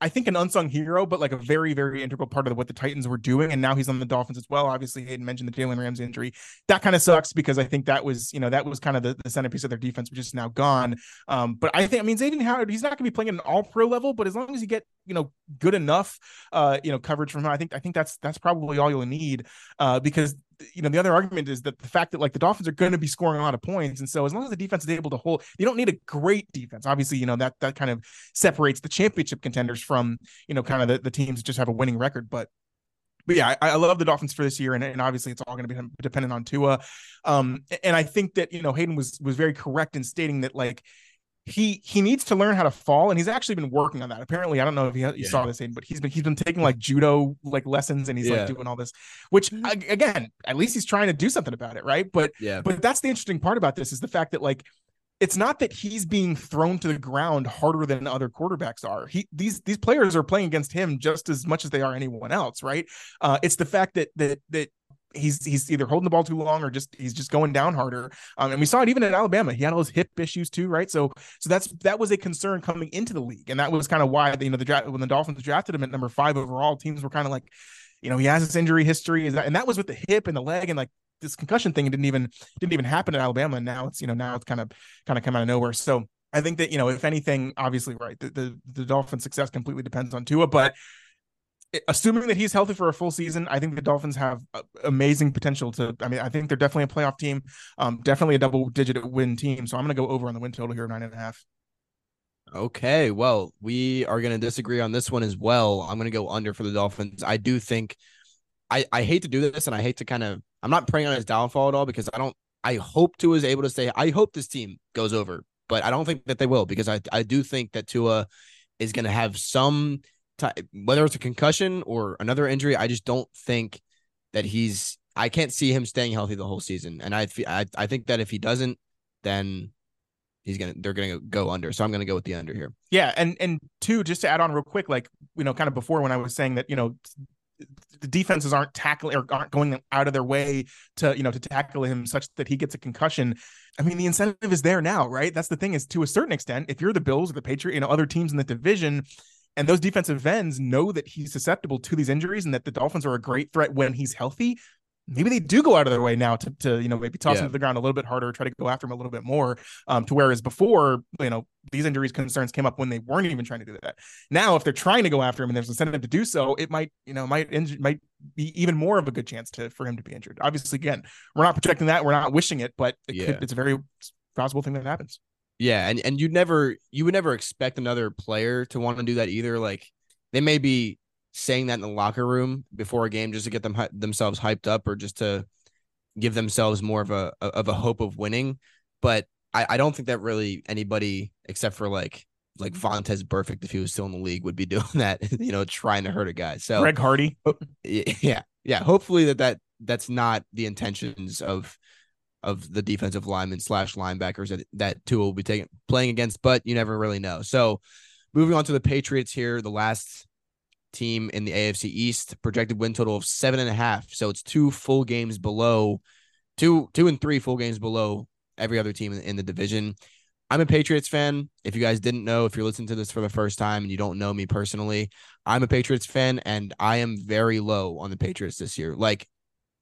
I think an unsung hero, but like a very, very integral part of what the Titans were doing. And now he's on the Dolphins as well. Obviously, Hayden mentioned the Jalen Rams injury. That kind of sucks because I think that was, you know, that was kind of the, the centerpiece of their defense, which is now gone. Um, but I think, I mean, Xavier Howard, he's not going to be playing at an all pro level, but as long as you get, you know, good enough, uh, you know, coverage from him, I think, I think that's, that's probably all you'll need, uh, because you know the other argument is that the fact that like the Dolphins are going to be scoring a lot of points, and so as long as the defense is able to hold, you don't need a great defense. Obviously, you know that that kind of separates the championship contenders from you know kind of the, the teams that just have a winning record. But but yeah, I, I, love the Dolphins for this year, and, and obviously it's all going to be dependent on Tua. Um, and I think that you know Hayden was was very correct in stating that like he he needs to learn how to fall and he's actually been working on that apparently i don't know if you, you yeah. saw this but he's been he's been taking like judo like lessons and he's yeah. like doing all this which mm-hmm. again at least he's trying to do something about it right but yeah but that's the interesting part about this is the fact that like it's not that he's being thrown to the ground harder than other quarterbacks are. He these these players are playing against him just as much as they are anyone else, right? Uh, it's the fact that that that he's he's either holding the ball too long or just he's just going down harder. Um, and we saw it even in Alabama. He had all those hip issues too, right? So so that's that was a concern coming into the league, and that was kind of why you know the draft when the Dolphins drafted him at number five overall, teams were kind of like, you know, he has this injury history, and that was with the hip and the leg and like this concussion thing didn't even didn't even happen in Alabama, and now it's you know now it's kind of kind of come out of nowhere. So. I think that you know, if anything, obviously, right, the the, the Dolphins' success completely depends on Tua, but assuming that he's healthy for a full season, I think the Dolphins have amazing potential to. I mean, I think they're definitely a playoff team, um, definitely a double digit win team. So I'm going to go over on the win total here of nine and a half. Okay, well, we are going to disagree on this one as well. I'm going to go under for the Dolphins. I do think I I hate to do this, and I hate to kind of I'm not praying on his downfall at all because I don't. I hope to is able to say I hope this team goes over but I don't think that they will because I I do think that Tua is going to have some whether it's a concussion or another injury. I just don't think that he's. I can't see him staying healthy the whole season, and I I I think that if he doesn't, then he's gonna they're gonna go under. So I'm gonna go with the under here. Yeah, and and two, just to add on real quick, like you know, kind of before when I was saying that you know the defenses aren't tackling or aren't going out of their way to you know to tackle him such that he gets a concussion. I mean, the incentive is there now, right? That's the thing is to a certain extent, if you're the Bills or the Patriot, you know, other teams in the division, and those defensive ends know that he's susceptible to these injuries and that the Dolphins are a great threat when he's healthy, maybe they do go out of their way now to, to you know maybe toss yeah. him to the ground a little bit harder, try to go after him a little bit more. Um, to whereas before, you know, these injuries concerns came up when they weren't even trying to do that. Now, if they're trying to go after him and there's incentive to do so, it might you know might inj- might be even more of a good chance to for him to be injured. Obviously, again, we're not projecting that, we're not wishing it, but it yeah. could, it's a very possible thing that happens. Yeah, and and you never you would never expect another player to want to do that either. Like they may be saying that in the locker room before a game just to get them themselves hyped up or just to give themselves more of a of a hope of winning. But I, I don't think that really anybody except for like like Vontaze Burfict if he was still in the league would be doing that, you know, trying to hurt a guy. So Greg Hardy. Yeah. Yeah. Hopefully that, that that's not the intentions of of the defensive linemen slash linebackers that that Tua will be taking playing against, but you never really know. So moving on to the Patriots here, the last team in the AFC East. Projected win total of seven and a half. So it's two full games below, two two and three full games below every other team in, in the division. I'm a Patriots fan. If you guys didn't know, if you're listening to this for the first time and you don't know me personally, I'm a Patriots fan and I am very low on the Patriots this year, like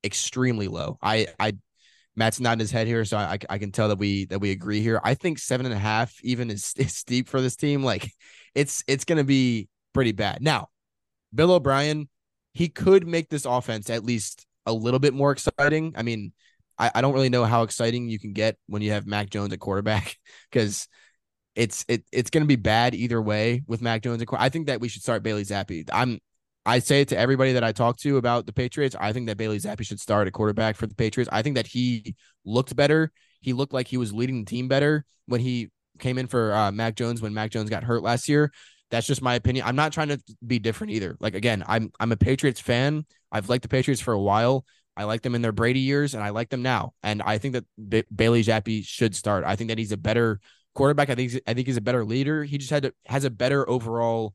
extremely low. I, I, Matt's nodding his head here, so I, I can tell that we that we agree here. I think seven and a half even is, is steep for this team. Like, it's it's gonna be pretty bad. Now, Bill O'Brien, he could make this offense at least a little bit more exciting. I mean, I, I don't really know how exciting you can get when you have Mac Jones at quarterback because it's it it's going to be bad either way with Mac Jones. I think that we should start Bailey Zappe. I'm I say it to everybody that I talk to about the Patriots. I think that Bailey Zappe should start at quarterback for the Patriots. I think that he looked better. He looked like he was leading the team better when he came in for uh, Mac Jones when Mac Jones got hurt last year. That's just my opinion. I'm not trying to be different either. Like again, I'm I'm a Patriots fan. I've liked the Patriots for a while. I like them in their Brady years, and I like them now. And I think that B- Bailey Zappe should start. I think that he's a better quarterback. I think he's, I think he's a better leader. He just had to, has a better overall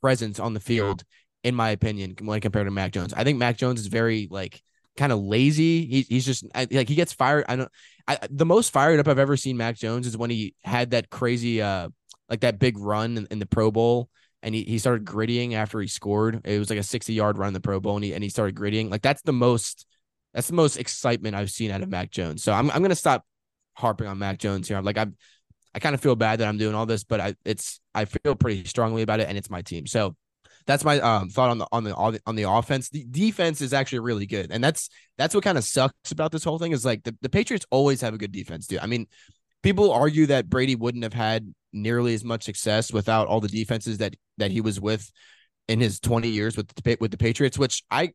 presence on the field, in my opinion, when compared to Mac Jones. I think Mac Jones is very like kind of lazy. He, he's just like he gets fired. I don't. I the most fired up I've ever seen Mac Jones is when he had that crazy uh like that big run in, in the Pro Bowl and he, he started griddying after he scored. It was like a 60 yard run in the Pro Bowl and he, and he started griddying. Like that's the most that's the most excitement I've seen out of Mac Jones. So I'm I'm gonna stop harping on Mac Jones here. I'm like I'm I kind of feel bad that I'm doing all this, but I it's I feel pretty strongly about it and it's my team. So that's my um thought on the on the on the offense. The defense is actually really good, and that's that's what kind of sucks about this whole thing is like the, the Patriots always have a good defense, dude. I mean, people argue that Brady wouldn't have had nearly as much success without all the defenses that that he was with in his 20 years with the with the Patriots, which I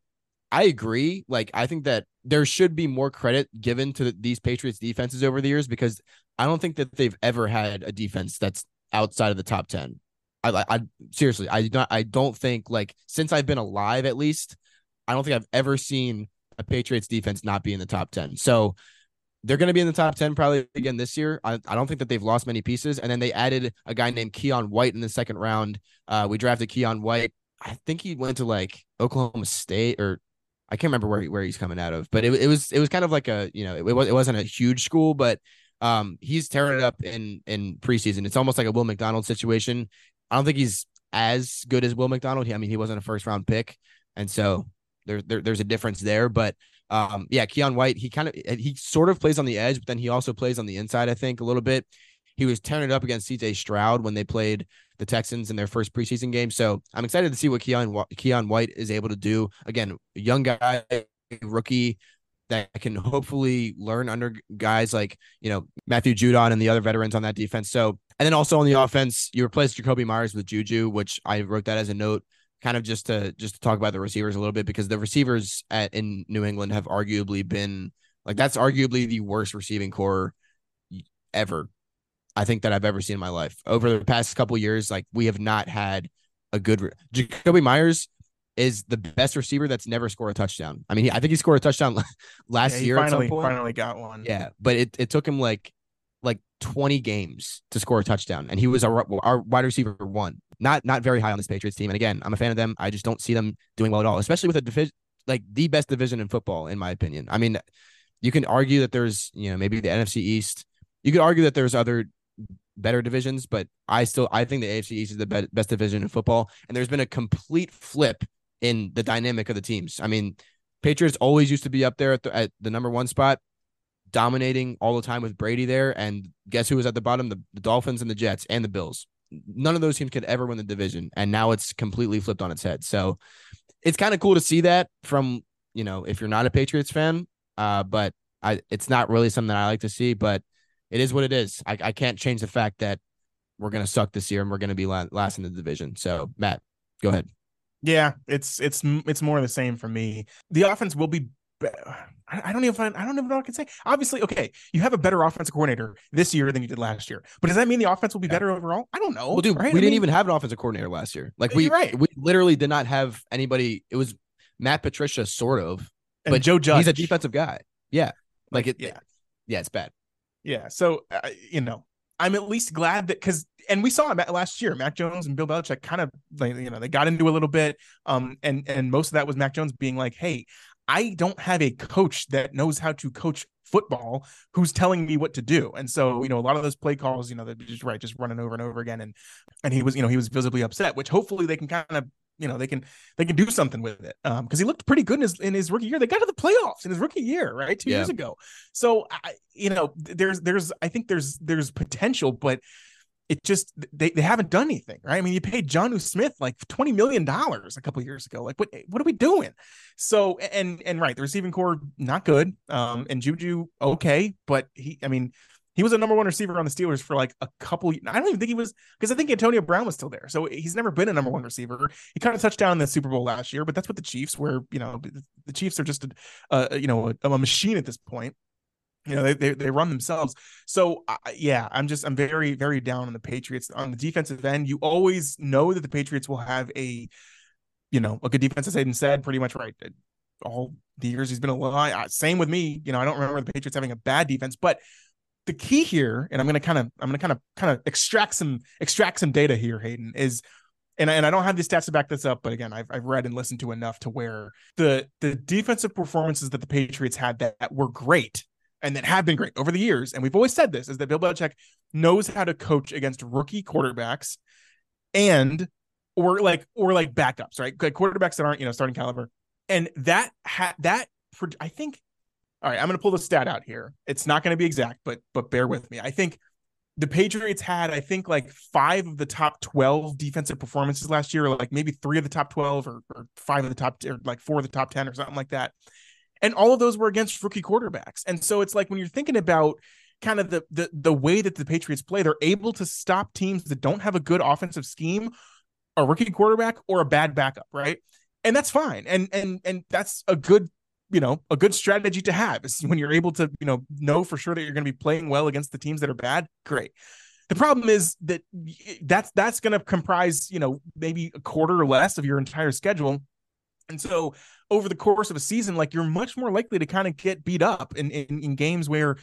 I agree. Like I think that there should be more credit given to these Patriots defenses over the years because I don't think that they've ever had a defense that's outside of the top 10. I I seriously, I do not, I don't think like since I've been alive at least, I don't think I've ever seen a Patriots defense not be in the top 10. So they're going to be in the top 10 probably again this year. I, I don't think that they've lost many pieces. And then they added a guy named Keion White in the second round. Uh, we drafted Keion White. I think he went to like Oklahoma State or I can't remember where, where he's coming out of, but it, it was, it was kind of like a, you know, it, was, it wasn't a huge school, but um, he's tearing it up in, in preseason. It's almost like a Will McDonald situation. I don't think he's as good as Will McDonald. I mean, he wasn't a first round pick. And so there, there there's a difference there, but um, yeah, Keion White, he kind of he sort of plays on the edge, but then he also plays on the inside, I think, a little bit. He was tearing it up against CJ Stroud when they played the Texans in their first preseason game. So I'm excited to see what Keon Keion White is able to do. Again, young guy, rookie that can hopefully learn under guys like you know Matthew Judon and the other veterans on that defense. So and then also on the offense, you replaced Jakobi Meyers with Juju, which I wrote that as a note kind of just to just to talk about the receivers a little bit because the receivers at in New England have arguably been like that's arguably the worst receiving corps ever. I think that I've ever seen in my life. Over the past couple years, like we have not had a good re- Jakobi Meyers is the best receiver that's never scored a touchdown. I mean, he, I think he scored a touchdown last yeah, year. Finally, finally got one. Yeah, but it, it took him like like 20 games to score a touchdown, and he was our, our wide receiver one. Not not very high on this Patriots team. And again, I'm a fan of them. I just don't see them doing well at all, especially with a division like the best division in football, in my opinion. I mean, you can argue that there's you know maybe the NFC East. You could argue that there's other better divisions, but I still I think the AFC East is the be- best division in football, and there's been a complete flip in the dynamic of the teams. I mean, Patriots always used to be up there at the, at the number one spot, dominating all the time with Brady there, and guess who was at the bottom? The, the Dolphins and the Jets and the Bills. None of those teams could ever win the division, and now it's completely flipped on its head. So it's kind of cool to see that from you know if you're not a Patriots fan, uh, but I it's not really something I like to see, but it is what it is. I, I can't change the fact that we're gonna suck this year and we're gonna be last in the division. So Matt, go ahead. Yeah, it's it's it's more of the same for me. The offense will be. I don't even find, I don't even know what I can say. Obviously, okay, you have a better offensive coordinator this year than you did last year. But does that mean the offense will be yeah. better overall? I don't know. Well, dude, right? we I didn't mean, even have an offensive coordinator last year. Like we right. we literally did not have anybody. It was Matt Patricia, sort of, and but Joe Judge. He's a defensive guy. Yeah, like it. Yeah, yeah, it's bad. Yeah, so uh, you know, I'm at least glad that because and we saw it last year. Mac Jones and Bill Belichick kind of like you know they got into a little bit, um, and and most of that was Mac Jones being like, "Hey, I don't have a coach that knows how to coach football who's telling me what to do." And so you know a lot of those play calls, you know, they're just right, just running over and over again, and and he was you know he was visibly upset, which hopefully they can kind of you know they can they can do something with it um because he looked pretty good in his in his rookie year. They got to the playoffs in his rookie year right? Two yeah. years ago. So I, you know there's there's i think there's there's potential but it just they, they haven't done anything right? I mean you paid Jonnu Smith like 20 million dollars a couple years ago. Like what what are we doing? So and and right the receiving corps not good um and juju okay but he i mean he was a number one receiver on the Steelers for like a couple. I don't even think he was because I think Antonio Brown was still there. So he's never been a number one receiver. He kind of touched down in the Super Bowl last year, but that's what the Chiefs were. You know, the Chiefs are just a, you know a, a, machine at this point. You know, they they, they run themselves. So uh, yeah, I'm just I'm very very down on the Patriots on the defensive end. You always know that the Patriots will have a you know a good defense, as Aiden said, pretty much right all the years he's been alive. Same with me. You know, I don't remember the Patriots having a bad defense, but the key here, and I'm gonna kind of I'm gonna kind of kind of extract some extract some data here, Hayden, is and I, and I don't have the stats to back this up, but again, I've, I've read and listened to enough to where the the defensive performances that the Patriots had that, that were great and that have been great over the years, and we've always said this, is that Bill Belichick knows how to coach against rookie quarterbacks and or like or like backups, right? Like quarterbacks that aren't you know starting caliber, and that had that I think all right, I'm going to pull the stat out here. It's not going to be exact, but but bear with me. I think the Patriots had, I think, like five of the top 12 defensive performances last year, or like maybe three of the top 12, or, or five of the top, or like four of the top 10, or something like that. And all of those were against rookie quarterbacks. And so it's like when you're thinking about kind of the the the way that the Patriots play, they're able to stop teams that don't have a good offensive scheme, a rookie quarterback, or a bad backup, right? And that's fine. And and and that's a good you know a good strategy to have is when you're able to you know know for sure that you're going to be playing well against the teams that are bad great. The problem is that that's that's going to comprise you know maybe a quarter or less of your entire schedule. And so over the course of a season like you're much more likely to kind of get beat up in, in, in games where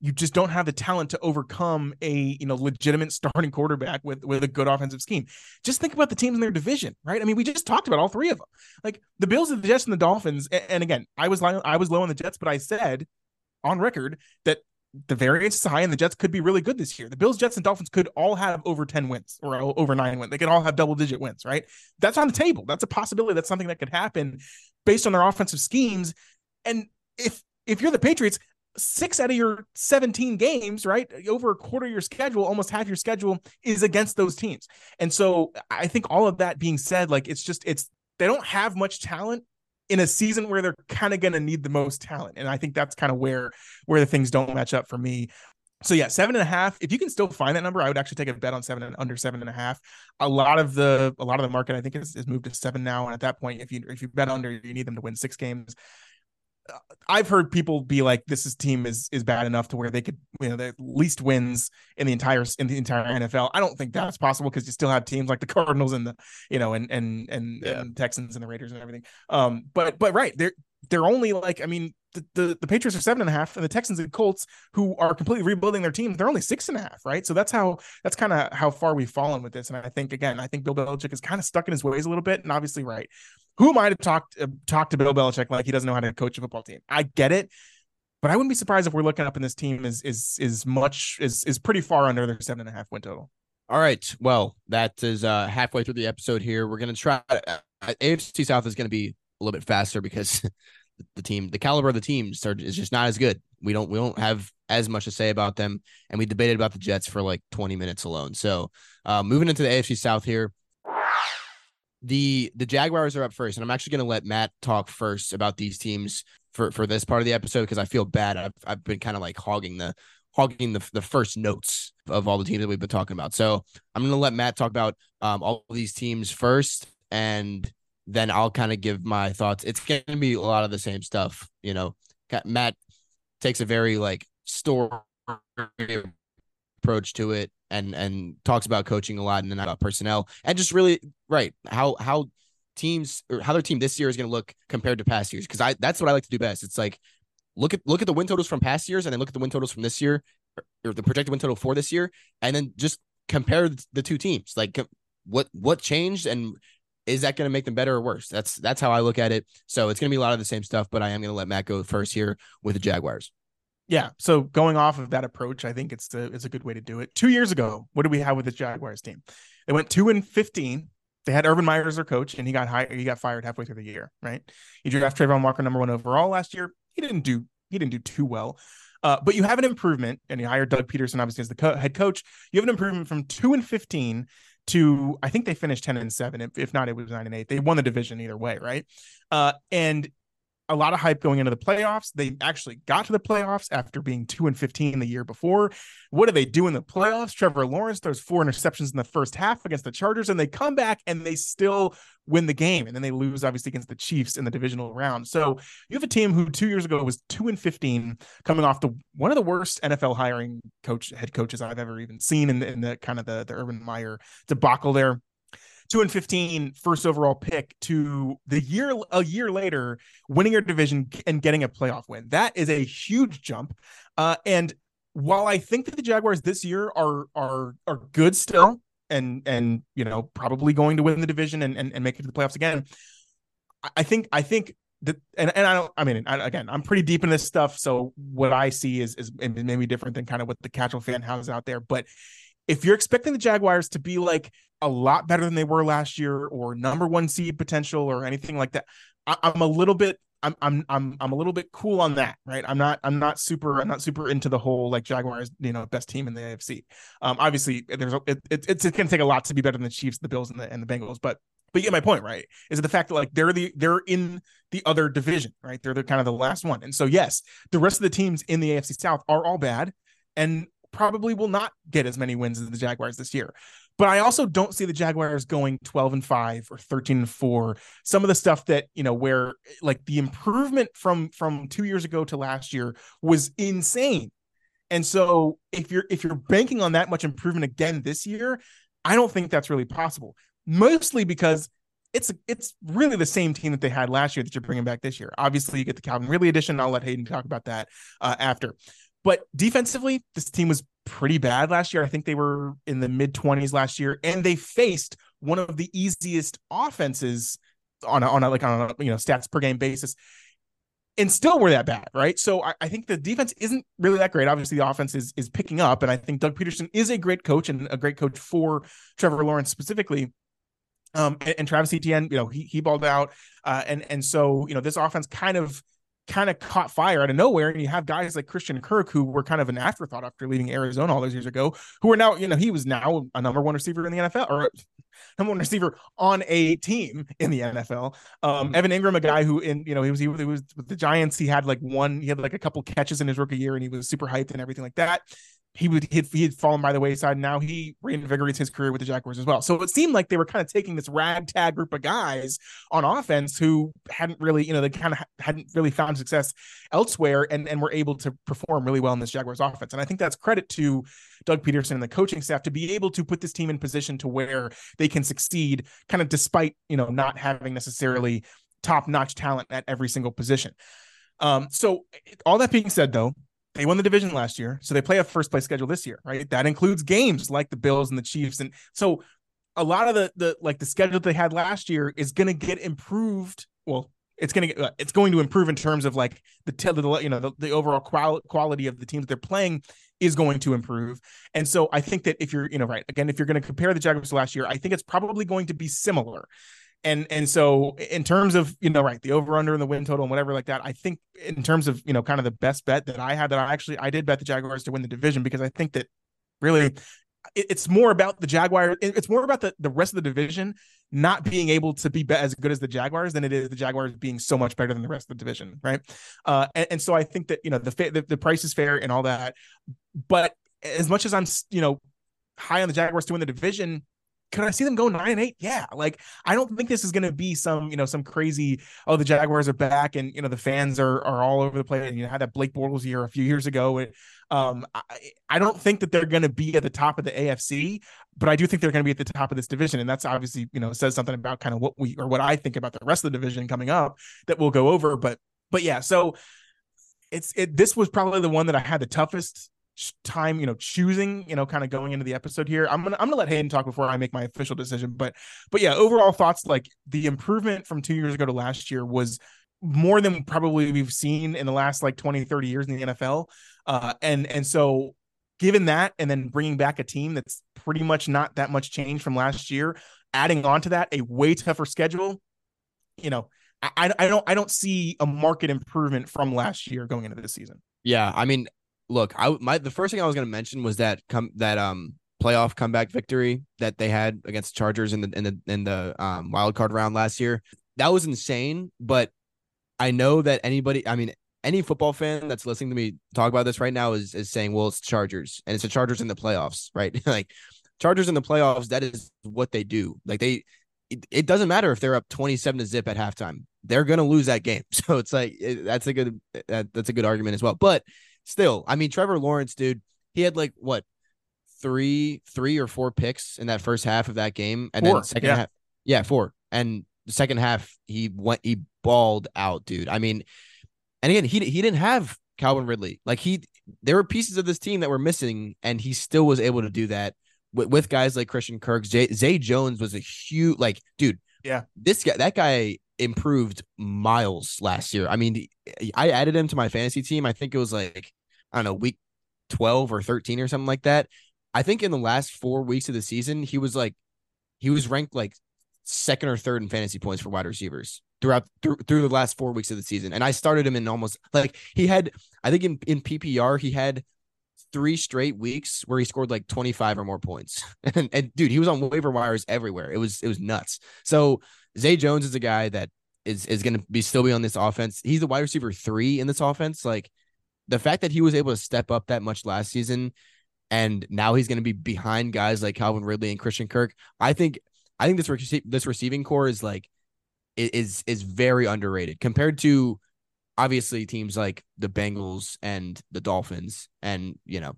you just don't have the talent to overcome a you know legitimate starting quarterback with with a good offensive scheme. Just think about the teams in their division, right? I mean, we just talked about all three of them, like the Bills, the Jets, and the Dolphins. And, and again, I was I was low on the Jets, but I said on record that the variance is high and the Jets could be really good this year. The Bills, Jets, and Dolphins could all have over 10 wins or over nine wins. They could all have double digit wins, right? That's on the table. That's a possibility. That's something that could happen based on their offensive schemes. And if if you're the Patriots, six out of your 17 games, right? Over a quarter of your schedule, almost half your schedule is against those teams. And so I think all of that being said, like it's just, it's, they don't have much talent in a season where they're kind of going to need the most talent. And I think that's kind of where, where the things don't match up for me. So yeah, seven and a half. If you can still find that number, I would actually take a bet on seven and under seven and a half. A lot of the a lot of the market, I think, is, is moved to seven now. And at that point, if you if you bet under, you need them to win six games I've heard people be like, "This is team is is bad enough to where they could, you know, the least wins in the entire in the entire NFL." I don't think that's possible because you still have teams like the Cardinals and the, you know, and and and, yeah. and Texans and the Raiders and everything. Um, but but right, they're they're only like, I mean, the, the, the Patriots are seven and a half, and the Texans and Colts, who are completely rebuilding their team, they're only six and a half, right? So that's how that's kind of how far we've fallen with this. And I think again, I think Bill Belichick is kind of stuck in his ways a little bit, and obviously, right. Who am I to talk uh, talk to Bill Belichick like he doesn't know how to coach a football team? I get it, but I wouldn't be surprised if we're looking up in this team is is is much is is pretty far under their seven and a half win total. All right. Well, that is uh halfway through the episode here. We're gonna try uh, AFC South is gonna be a little bit faster because the team, the caliber of the teams are, is just not as good. We don't we don't have as much to say about them, and we debated about the Jets for like 20 minutes alone. So, uh, moving into the AFC South here, the the Jaguars are up first, and I'm actually going to let Matt talk first about these teams for for this part of the episode because I feel bad. I've I've been kind of like hogging the hogging the the first notes of all the teams that we've been talking about. So I'm going to let Matt talk about um, all these teams first, and then I'll kind of give my thoughts. It's going to be a lot of the same stuff. You know, Matt takes a very like story approach to it and and talks about coaching a lot and then about personnel and just really right how how teams or how their team this year is going to look compared to past years because I that's what I like to do best. It's like look at look at the win totals from past years and then look at the win totals from this year or the projected win total for this year and then just compare the two teams like what what changed and is that going to make them better or worse? That's that's how I look at it. So it's going to be a lot of the same stuff, but I am going to let Matt go first here with the Jaguars. Yeah. So going off of that approach, I think it's the it's a good way to do it. Two years ago, what did we have with the Jaguars team? They went two and fifteen. They had Urban Meyer as their coach, and he got hired. He got fired halfway through the year. Right. He drafted Travon Walker number one overall last year. He didn't do he didn't do too well. Uh, but you have an improvement, and you hired Doug Pederson obviously as the co- head coach. You have an improvement from two and fifteen to I think they finished 10 and 7. If, if not, it was 9 and 8. They won the division either way, right? Uh, and a lot of hype going into the playoffs. They actually got to the playoffs after being 2 and 15 the year before. What do they do in the playoffs? Trevor Lawrence throws four interceptions in the first half against the Chargers, and they come back and they still win the game. And then they lose, obviously, against the Chiefs in the divisional round. So you have a team who two years ago was 2 and 15, coming off the one of the worst NFL hiring coach head coaches I've ever even seen in the, in the kind of the, the Urban Meyer debacle there two and 15 first overall pick to the year a year later winning your division and getting a playoff win. That is a huge jump. Uh, and while I think that the Jaguars this year are are are good still and and you know probably going to win the division and and, and make it to the playoffs again, I think I think that and, and I don't I mean I, again I'm pretty deep in this stuff so what I see is is maybe different than kind of what the casual fan has out there but if you're expecting the Jaguars to be like a lot better than they were last year or number one seed potential or anything like that, I, am a little bit I'm I'm I'm I'm a little bit cool on that, right? I'm not I'm not super I'm not super into the whole like Jaguars, you know, best team in the AFC. Um, obviously there's a, it, it, it's it's gonna take a lot to be better than the Chiefs, the Bills, and the and the Bengals, but but you get my point, right? Is the fact that like they're the they're in the other division, right? They're the kind of the last one, and so yes, the rest of the teams in the AFC South are all bad, and probably will not get as many wins as the Jaguars this year. But I also don't see the Jaguars going 12 and 5 or 13 and 4. Some of the stuff that, you know, where like the improvement from from 2 years ago to last year was insane. And so if you're if you're banking on that much improvement again this year, I don't think that's really possible. Mostly because it's it's really the same team that they had last year that you're bringing back this year. Obviously, you get the Calvin Ridley edition. I'll let Hayden talk about that uh, after. But defensively, this team was pretty bad last year. I think they were in the mid 20s last year, and they faced one of the easiest offenses on a, on a, like on a you know stats per game basis, and still were that bad, right? So I, I, think the defense isn't really that great. Obviously, the offense is is picking up, and I think Doug Pederson is a great coach and a great coach for Trevor Lawrence specifically. Um, and, and Travis Etienne, you know, he he balled out, uh, and and so you know this offense kind of kind of caught fire out of nowhere. And you have guys like Christian Kirk, who were kind of an afterthought after leaving Arizona all those years ago, who are now, you know, he was now a number one receiver in the NFL or number one receiver on a team in the NFL. Um, mm-hmm. Evan Engram, a guy who in, you know, he was, he was, he was with the Giants. He had like one, he had like a couple catches in his rookie year and he was super hyped and everything like that. He would he had fallen by the wayside. Now he reinvigorates his career with the Jaguars as well. So it seemed like they were kind of taking this ragtag group of guys on offense who hadn't really, you know, they kind of hadn't really found success elsewhere and, and were able to perform really well in this Jaguars offense. And I think that's credit to Doug Pederson and the coaching staff to be able to put this team in position to where they can succeed, kind of despite, you know, not having necessarily top notch talent at every single position. Um, so all that being said, though, they won the division last year, so they play a first place schedule this year, right? That includes games like the Bills and the Chiefs, and so a lot of the the like the schedule they had last year is going to get improved. Well, it's going to get uh, it's going to improve in terms of like the, the you know the, the overall qual- quality of the teams they're playing is going to improve. And so I think that if you're you know right again if you're going to compare the Jaguars to last year, I think it's probably going to be similar and and so in terms of you know right the over under and the win total and whatever like that i think in terms of you know kind of the best bet that i had that i actually i did bet the jaguars to win the division because i think that really it's more about the jaguars it's more about the, the rest of the division not being able to be as good as the jaguars than it is the jaguars being so much better than the rest of the division right? Uh and, and so i think that you know the, the the price is fair and all that but as much as i'm you know high on the jaguars to win the division could I see them go nine and eight? Yeah. Like I don't think this is going to be some, you know, some crazy. Oh, the Jaguars are back, and you know the fans are are all over the place. And you had that Blake Bortles year a few years ago. Um, I, I don't think that they're going to be at the top of the AFC, but I do think they're going to be at the top of this division, and that's obviously you know says something about kind of what we or what I think about the rest of the division coming up that we'll go over. But but yeah, so it's it. This was probably the one that I had the toughest time, you know, choosing, you know, kind of going into the episode here. I'm gonna I'm gonna let Hayden talk before I make my official decision. But but yeah, overall thoughts like the improvement from two years ago to last year was more than probably we've seen in the last like 20, 30 years in the NFL. Uh and and so given that and then bringing back a team that's pretty much not that much change from last year, adding on to that a way tougher schedule, you know, I, I don't I don't see a market improvement from last year going into this season. Yeah, I mean, look, I my the first thing I was going to mention was that come that um playoff comeback victory that they had against the Chargers in the in the in the um, wild card round last year. That was insane, but I know that anybody, I mean, any football fan that's listening to me talk about this right now is is saying, well, it's Chargers and it's the Chargers in the playoffs, right? like Chargers in the playoffs, that is what they do. Like they it, it doesn't matter if they're up 27 to zip at halftime. They're to lose that game. So it's like it, that's a good that, that's a good argument as well. But still, I mean, Trevor Lawrence, dude, he had like what three, three or four picks in that first half of that game, and four, then second yeah. half, yeah, four, and the second half he went, he balled out, dude. I mean, and again, he he didn't have Calvin Ridley, like he, there were pieces of this team that were missing, and he still was able to do that with, with guys like Christian Kirk. Zay, Zay Jones was a huge, like, dude, yeah, this guy, that guy improved miles last year. I mean, I added him to my fantasy team. I think it was like, I don't know, week 12 or 13 or something like that. I think in the last four weeks of the season, he was like, he was ranked like second or third in fantasy points for wide receivers throughout through, through the last four weeks of the season. And I started him in almost like he had, I think in, in PPR, he had three straight weeks where he scored like 25 or more points. and, and dude, he was on waiver wires everywhere. It was, it was nuts. So Zay Jones is a guy that is is going to be still be on this offense. He's the wide receiver three in this offense. Like the fact that he was able to step up that much last season, and now he's going to be behind guys like Calvin Ridley and Christian Kirk. I think I think this rec- this receiving corps is like is is very underrated compared to obviously teams like the Bengals and the Dolphins, and you know,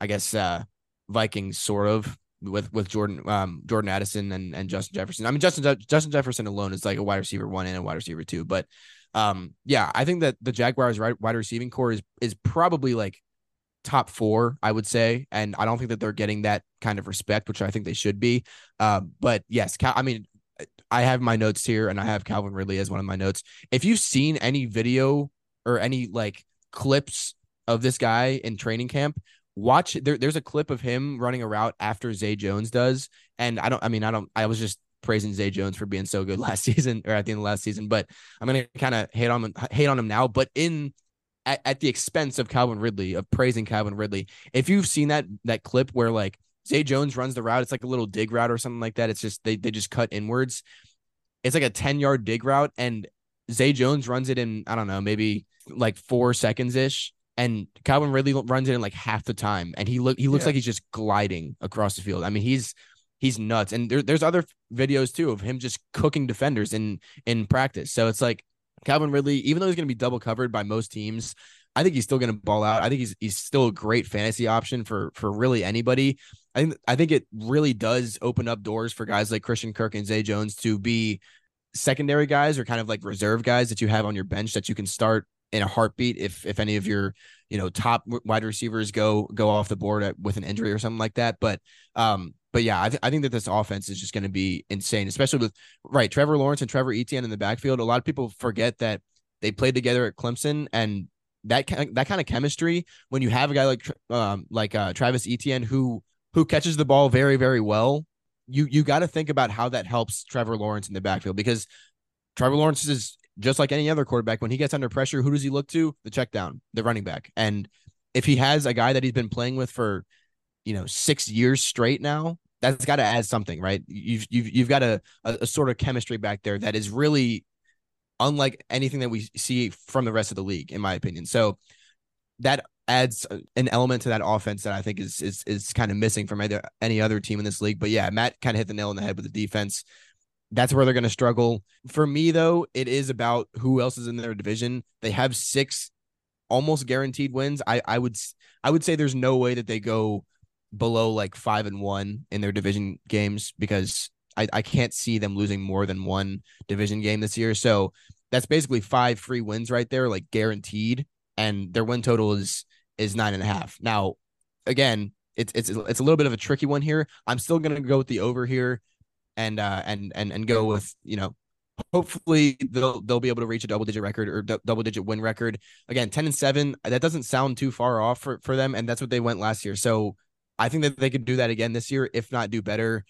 I guess uh Vikings sort of with with Jordan um Jordan Addison and and Justin Jefferson. I mean Justin Justin Jefferson alone is like a wide receiver one and a wide receiver two, but um yeah, I think that the Jaguars wide receiving corps is is probably like top 4, I would say, and I don't think that they're getting that kind of respect, which I think they should be. Uh, but yes, I mean I have my notes here and I have Calvin Ridley as one of my notes. If you've seen any video or any like clips of this guy in training camp, watch there, there's a clip of him running a route after Zay Jones does. And I don't I mean I don't I was just praising Zay Jones for being so good last season or at the end of last season, but I'm gonna kind of hate on hate on him now, but in at, at the expense of Calvin Ridley, of praising Calvin Ridley. If you've seen that that clip where like Zay Jones runs the route, it's like a little dig route or something like that. It's just they they just cut inwards. It's like a 10 yard dig route, and Zay Jones runs it in, I don't know, maybe like four seconds ish and Calvin Ridley runs it in like half the time, and he look he looks Yeah. like he's just gliding across the field. I mean, he's he's nuts, and there, there's other videos too of him just cooking defenders in in practice. So it's like Calvin Ridley, even though he's going to be double covered by most teams, I think he's still going to ball out. I think he's he's still a great fantasy option for for really anybody. I think I think it really does open up doors for guys like Christian Kirk and Zay Jones to be secondary guys or kind of like reserve guys that you have on your bench that you can start in a heartbeat if if any of your you know top wide receivers go go off the board at, with an injury or something like that. But um, but yeah, I, th- I think that this offense is just going to be insane, especially with right Trevor Lawrence and Trevor Etienne in the backfield. A lot of people forget that they played together at Clemson and that that kind of chemistry when you have a guy like um like uh, Travis Etienne who who catches the ball very very well. You you got to think about how that helps Trevor Lawrence in the backfield because Trevor Lawrence is just like any other quarterback. When he gets under pressure, who does he look to? The check down, the running back. And if he has a guy that he's been playing with for, you know, six years straight now, that's got to add something, right? You've you've you've got a, a, a sort of chemistry back there that is really unlike anything that we see from the rest of the league, in my opinion. So that adds an element to that offense that I think is is is kind of missing from either any other team in this league. But yeah, Matt kind of hit the nail on the head with the defense. That's where they're going to struggle. For me, though, it is about who else is in their division. They have six almost guaranteed wins. I I would I would say there's no way that they go below like five and one in their division games because I, I can't see them losing more than one division game this year. So that's basically five free wins right there, like guaranteed. And their win total is is nine and a half. Now, again, it's it's it's a little bit of a tricky one here. I'm still gonna go with the over here and uh and and and go with you know hopefully they'll they'll be able to reach a double digit record or d- double digit win record again 10 and 7 that doesn't sound too far off for, for them and that's what they went last year so i think that they could do that again this year if not do better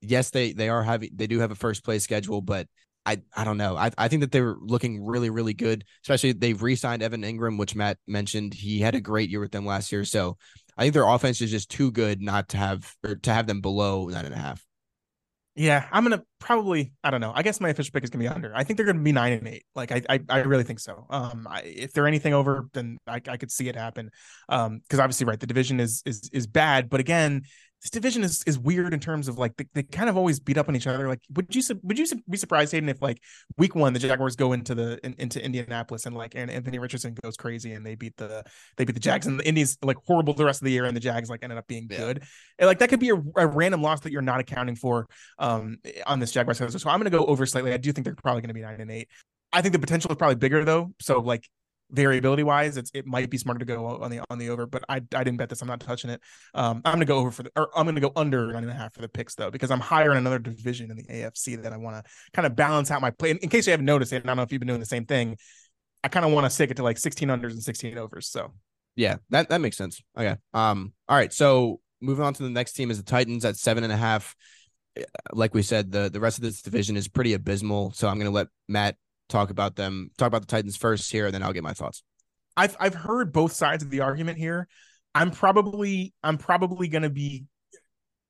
yes they they are having they do have a first place schedule but I, I don't know. I, I think that they're looking really, really good, especially they've re signed Evan Engram, which Matt mentioned. He had a great year with them last year. So I think their offense is just too good not to have or to have them below nine and a half. Yeah, I'm gonna probably. I don't know. I guess my official pick is gonna be under. I think they're gonna be nine and eight. Like I, I, I really think so. Um, I, if they're anything over, then I, I could see it happen. Um, because obviously, right, the division is is is bad. But again, this division is is weird in terms of like they, they kind of always beat up on each other. Like, would you would you be surprised, Hayden, if like week one the Jaguars go into the in, into Indianapolis and like and Anthony Richardson goes crazy and they beat the they beat the Jags and the Indians like horrible the rest of the year and the Jags like ended up being Yeah. good. And, like that could be a, a random loss that you're not accounting for um on this Jaguars. So I'm gonna go over slightly. I do think they're probably gonna be nine and eight. I think the potential is probably bigger though. So like variability wise, it's it might be smarter to go on the on the over, but I I didn't bet this. I'm not touching it. Um, I'm gonna go over for the or I'm gonna go under nine and a half for the picks though, because I'm higher in another division in the AFC that I want to kind of balance out my play. In, in case you haven't noticed it, and I don't know if you've been doing the same thing. I kind of want to stick it to like 16 unders and 16 overs. So Yeah, that, that makes sense. Okay. Um, all right. So moving on to the next team is the Titans at seven and a half. Like we said, the the rest of this division is pretty abysmal. So I'm gonna let Matt talk about them, talk about the Titans first here, and then I'll get my thoughts. I've I've heard both sides of the argument here. I'm probably I'm probably going to be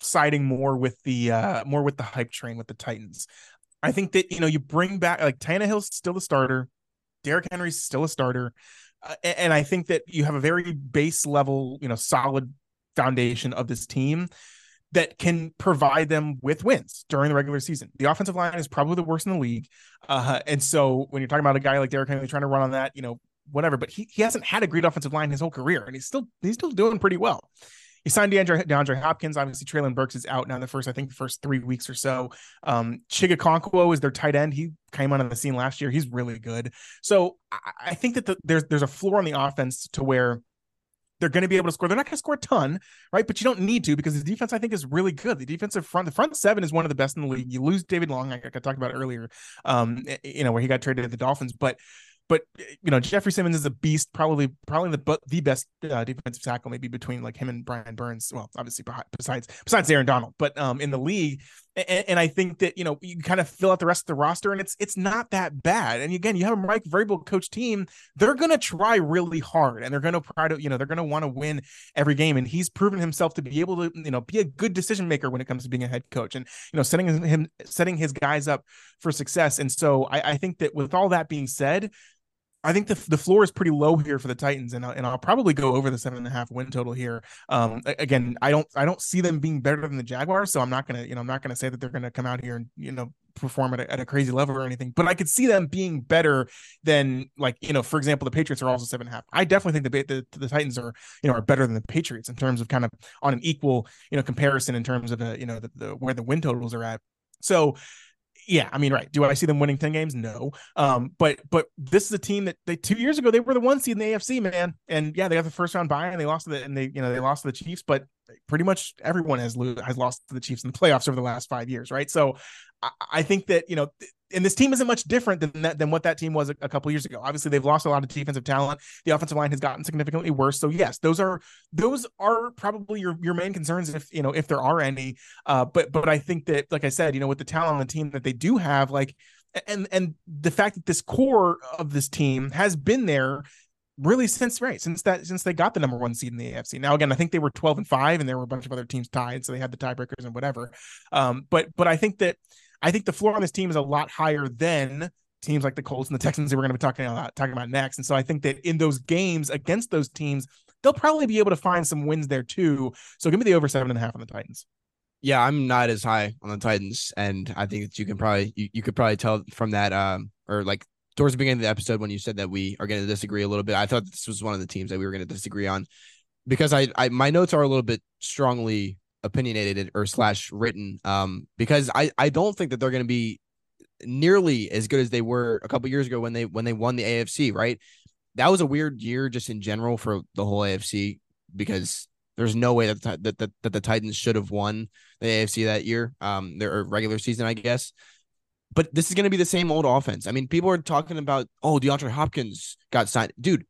siding more with the uh more with the hype train with the Titans. I think that you know you bring back like Tannehill's still the starter, Derrick Henry's still a starter, uh, a- and I think that you have a very base level you know solid foundation of this team that can provide them with wins during the regular season. The offensive line is probably the worst in the league, uh, and so when you're talking about a guy like Derrick Henry trying to run on that, you know whatever, but he, he hasn't had a great offensive line his whole career, and he's still he's still doing pretty well. He signed DeAndre, DeAndre Hopkins. Obviously, Treylon Burks is out now. The first, I think, the first three weeks or so. Um, Chig Okonkwo is their tight end. He came on the scene last year. He's really good. So I, I think that the, there's there's a floor on the offense to where they're going to be able to score. They're not going to score a ton, right? But you don't need to because the defense, I think, is really good. The defensive front, the front seven is one of the best in the league. You lose David Long, like I talked about earlier, um, you know, where he got traded to the Dolphins, but but you know Jeffery Simmons is a beast, probably probably the the best uh, defensive tackle, maybe between like him and Brian Burns. Well, obviously besides besides Aaron Donald, but um in the league, and, and I think that you know you kind of fill out the rest of the roster, and it's it's not that bad. And again, you have a Mike Vrabel coach team; they're gonna try really hard, and they're gonna try to you know they're gonna want to win every game. And he's proven himself to be able to you know be a good decision maker when it comes to being a head coach, and you know setting him setting his guys up for success. And so I, I think that with all that being said. I think the the floor is pretty low here for the Titans, and I'll, and I'll probably go over the seven and a half win total here. Um, again, I don't I don't see them being better than the Jaguars, so I'm not gonna you know I'm not gonna say that they're gonna come out here and you know perform at a, at a crazy level or anything, but I could see them being better than like you know for example the Patriots are also seven and a half. I definitely think the the, the Titans are you know are better than the Patriots in terms of kind of on an equal you know comparison in terms of the you know the, the where the win totals are at. So yeah, I mean, right. Do I see them winning 10 games? No. Um, but but this is a team that they two years ago they were the one seed in the AFC, man. And yeah, they got the first round bye and they lost to the and they you know they lost to the Chiefs, but pretty much everyone has lo- has lost to the Chiefs in the playoffs over the last five years, right? So I, I think that you know and this team isn't much different than that than what that team was a, a, couple years ago. Obviously, they've lost a lot of defensive talent. The offensive line has gotten significantly worse. So yes, those are those are probably your your main concerns if you know if there are any. Uh, but but I think that like I said, you know, with the talent on the team that they do have, like and and the fact that this core of this team has been there really since right since that since they got the number one seed in the AFC. Now again, I think they were 12 and 5 and there were a bunch of other teams tied so they had the tiebreakers and whatever. Um but but I think that I think the floor on this team is a lot higher than teams like the Colts and the Texans that we're going to be talking about talking about next. And so I think that in those games against those teams, they'll probably be able to find some wins there too. So give me the over seven and a half on the Titans. Yeah, I'm not as high on the Titans, and I think that you can probably you, you could probably tell from that um or like towards the beginning of the episode when you said that we are going to disagree a little bit. I thought this was one of the teams that we were going to disagree on because I, I my notes are a little bit strongly opinionated or slash written um because i i don't think that they're going to be nearly as good as they were a couple years ago when they when they won the afc right? That was a weird year just in general for the whole afc because there's no way that the, that, that, that the titans should have won the afc that year um their regular season i guess. But this is going to be the same old offense. I mean people are talking about oh deandre hopkins got signed. Dude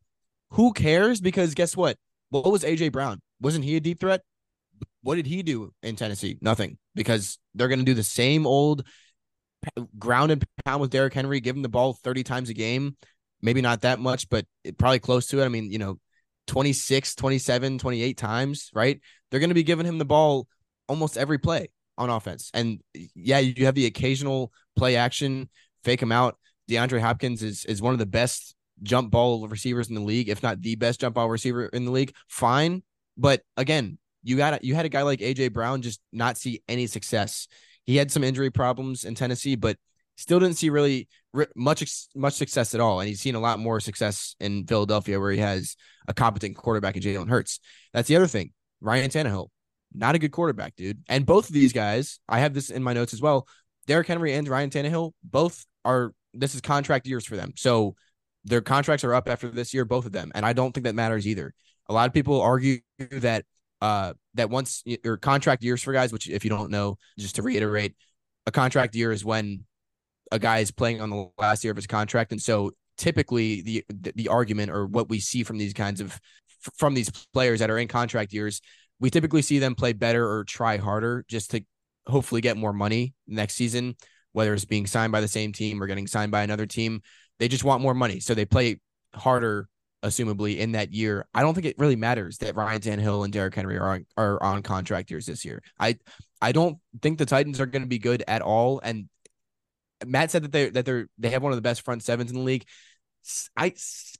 who cares? Because guess what? What was aj brown? Wasn't he a deep threat what did he do in Tennessee? Nothing, because they're going to do the same old ground and pound with Derrick Henry, give him the ball 30 times a game. Maybe not that much, but probably close to it. I mean, you know, 26, 27, 28 times, right? They're going to be giving him the ball almost every play on offense. And yeah, you have the occasional play action, fake him out. DeAndre Hopkins is is one of the best jump ball receivers in the league, if not the best jump ball receiver in the league. Fine. But again, you got you had a guy like AJ Brown just not see any success. He had some injury problems in Tennessee, but still didn't see really much much success at all. And he's seen a lot more success in Philadelphia, where he has a competent quarterback in Jalen Hurts. That's the other thing. Ryan Tannehill, not a good quarterback, dude. And both of these guys, I have this in my notes as well. Derrick Henry and Ryan Tannehill, both are this is contract years for them. So their contracts are up after this year, both of them. And I don't think that matters either. A lot of people argue that uh, that once your contract years for guys, which if you don't know, just to reiterate, a contract year is when a guy is playing on the last year of his contract, and so typically the the argument or what we see from these kinds of from these players that are in contract years, we typically see them play better or try harder just to hopefully get more money next season, whether it's being signed by the same team or getting signed by another team. They just want more money, so they play harder assumably in that year. I don't think it really matters that Ryan Tannehill and Derrick Henry are on, are on contract years this year. I I don't think the Titans are going to be good at all. And Matt said that they that they're they have one of the best front sevens in the league. I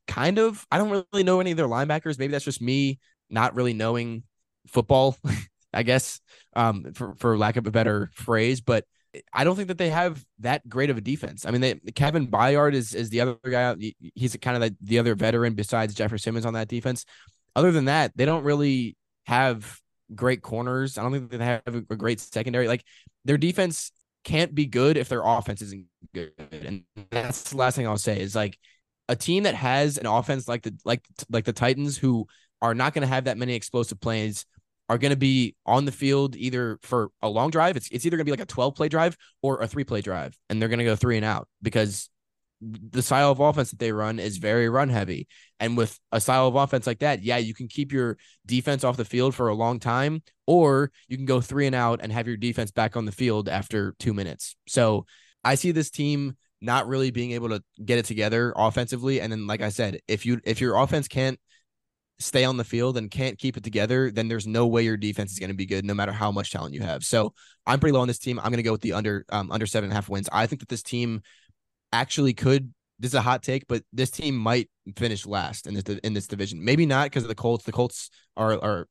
kind of I don't really know any of their linebackers. Maybe that's just me not really knowing football. I guess um, for for lack of a better phrase, but I don't think that they have that great of a defense. I mean, they, Kevin Byard is is the other guy. He's kind of the, the other veteran besides Jeffery Simmons on that defense. Other than that, they don't really have great corners. I don't think they have a great secondary. Like their defense can't be good if their offense isn't good. And that's the last thing I'll say is like a team that has an offense like the like like the Titans who are not going to have that many explosive plays are going to be on the field either for a long drive. It's, it's either going to be like a 12 play drive or a three play drive, and they're going to go three and out because the style of offense that they run is very run heavy. And with a style of offense like that, yeah, you can keep your defense off the field for a long time, or you can go three and out and have your defense back on the field after two minutes. So I see this team not really being able to get it together offensively. And then, like I said, if you if your offense can't stay on the field and can't keep it together, then there's no way your defense is going to be good, no matter how much talent you have. So I'm pretty low on this team. I'm going to go with the under um, under seven and a half wins. I think that this team actually could this is a hot take, but this team might finish last in this in this division. Maybe not because of the Colts. The Colts are are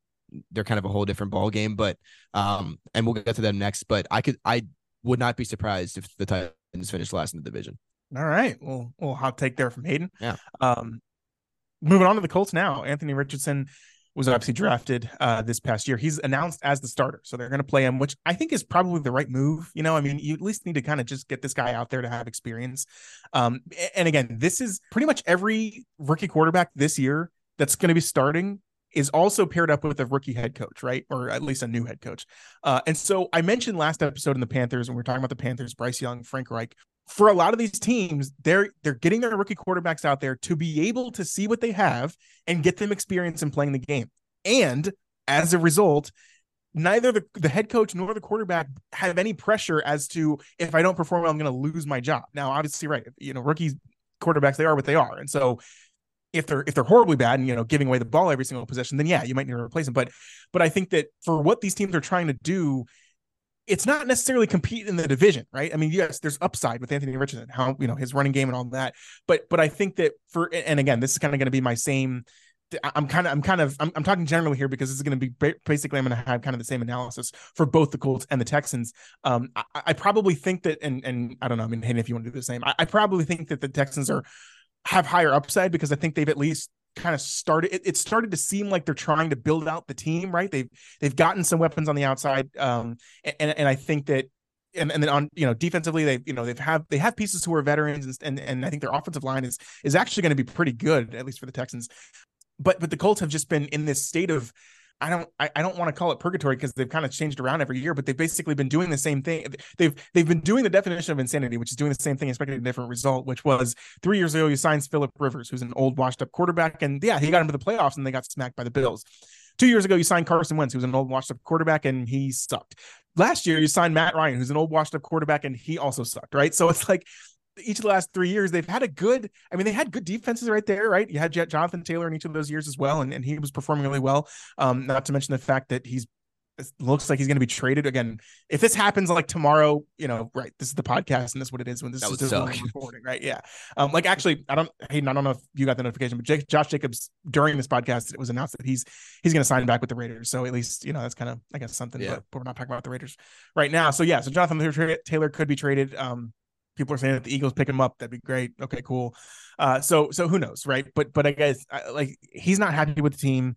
they're kind of a whole different ball game, but um, and we'll get to them next. But I could I would not be surprised if the Titans finish last in the division. All right, well, well, hot take there from Hayden. Yeah. Um, moving on to the Colts now. Anthony Richardson was obviously drafted uh, this past year. He's announced as the starter, so they're going to play him, which I think is probably the right move. You know, I mean, you at least need to kind of just get this guy out there to have experience. Um, and again, this is pretty much every rookie quarterback this year that's going to be starting is also paired up with a rookie head coach, right? Or at least a new head coach. Uh, and so I mentioned last episode in the Panthers, when we are talking about the Panthers, Bryce Young, Frank Reich. For a lot of these teams, they're they're getting their rookie quarterbacks out there to be able to see what they have and get them experience in playing the game. And as a result, neither the, the head coach nor the quarterback have any pressure as to if I don't perform well, I'm going to lose my job. Now, obviously, right, you know, rookies quarterbacks, they are what they are. And so if they're if they're horribly bad and you know giving away the ball every single possession, then yeah, you might need to replace them. But but I think that for what these teams are trying to do, it's not necessarily compete in the division, right? I mean, yes, there's upside with Anthony Richardson, how you know his running game and all that. But but I think that for and again, this is kind of going to be my same I'm kind of, I'm kind of, I'm, I'm talking generally here because this is going to be basically, I'm going to have kind of the same analysis for both the Colts and the Texans. Um, I, I probably think that, and and I don't know, I mean, Hayden, if you want to do the same, I, I, probably think that the Texans are have higher upside because I think they've at least kind of started. It, it started to seem like they're trying to build out the team, right? They've they've gotten some weapons on the outside, um, and and I think that and, and then on you know defensively they you know they've have they have pieces who are veterans and and, and I think their offensive line is is actually going to be pretty good at least for the Texans but but the Colts have just been in this state of I don't I, I don't want to call it purgatory because they've kind of changed around every year, but they've basically been doing the same thing. They've they've been doing the definition of insanity, which is doing the same thing, expecting a different result, which was three years ago you signed Philip Rivers, who's an old washed up quarterback, and yeah, he got into the playoffs and they got smacked by the Bills. Two years ago, you signed Carson Wentz, who's an old washed up quarterback, and he sucked. Last year, you signed Matt Ryan, who's an old washed up quarterback, and he also sucked, right? So it's like each of the last three years, they've had a good, I mean, they had good defenses right there, right? You had Jonathan Taylor in each of those years as well, and, and he was performing really well. Um, not to mention the fact that he's looks like he's going to be traded again. If this happens like tomorrow, you know, right? This is the podcast, and this is what it is when this is recording, right? Yeah. Um, like actually, I don't, Hayden, I don't know if you got the notification, but Jake, Josh Jacobs during this podcast, it was announced that he's he's going to sign back with the Raiders. So at least you know that's kind of I guess something. Yeah. But, but, we're not talking about the Raiders right now. So yeah, so Jonathan Taylor could be traded. Um, people are saying that the Eagles pick him up, that'd be great. Okay, cool. Uh, so so who knows, right? But but I guess like he's not happy with the team.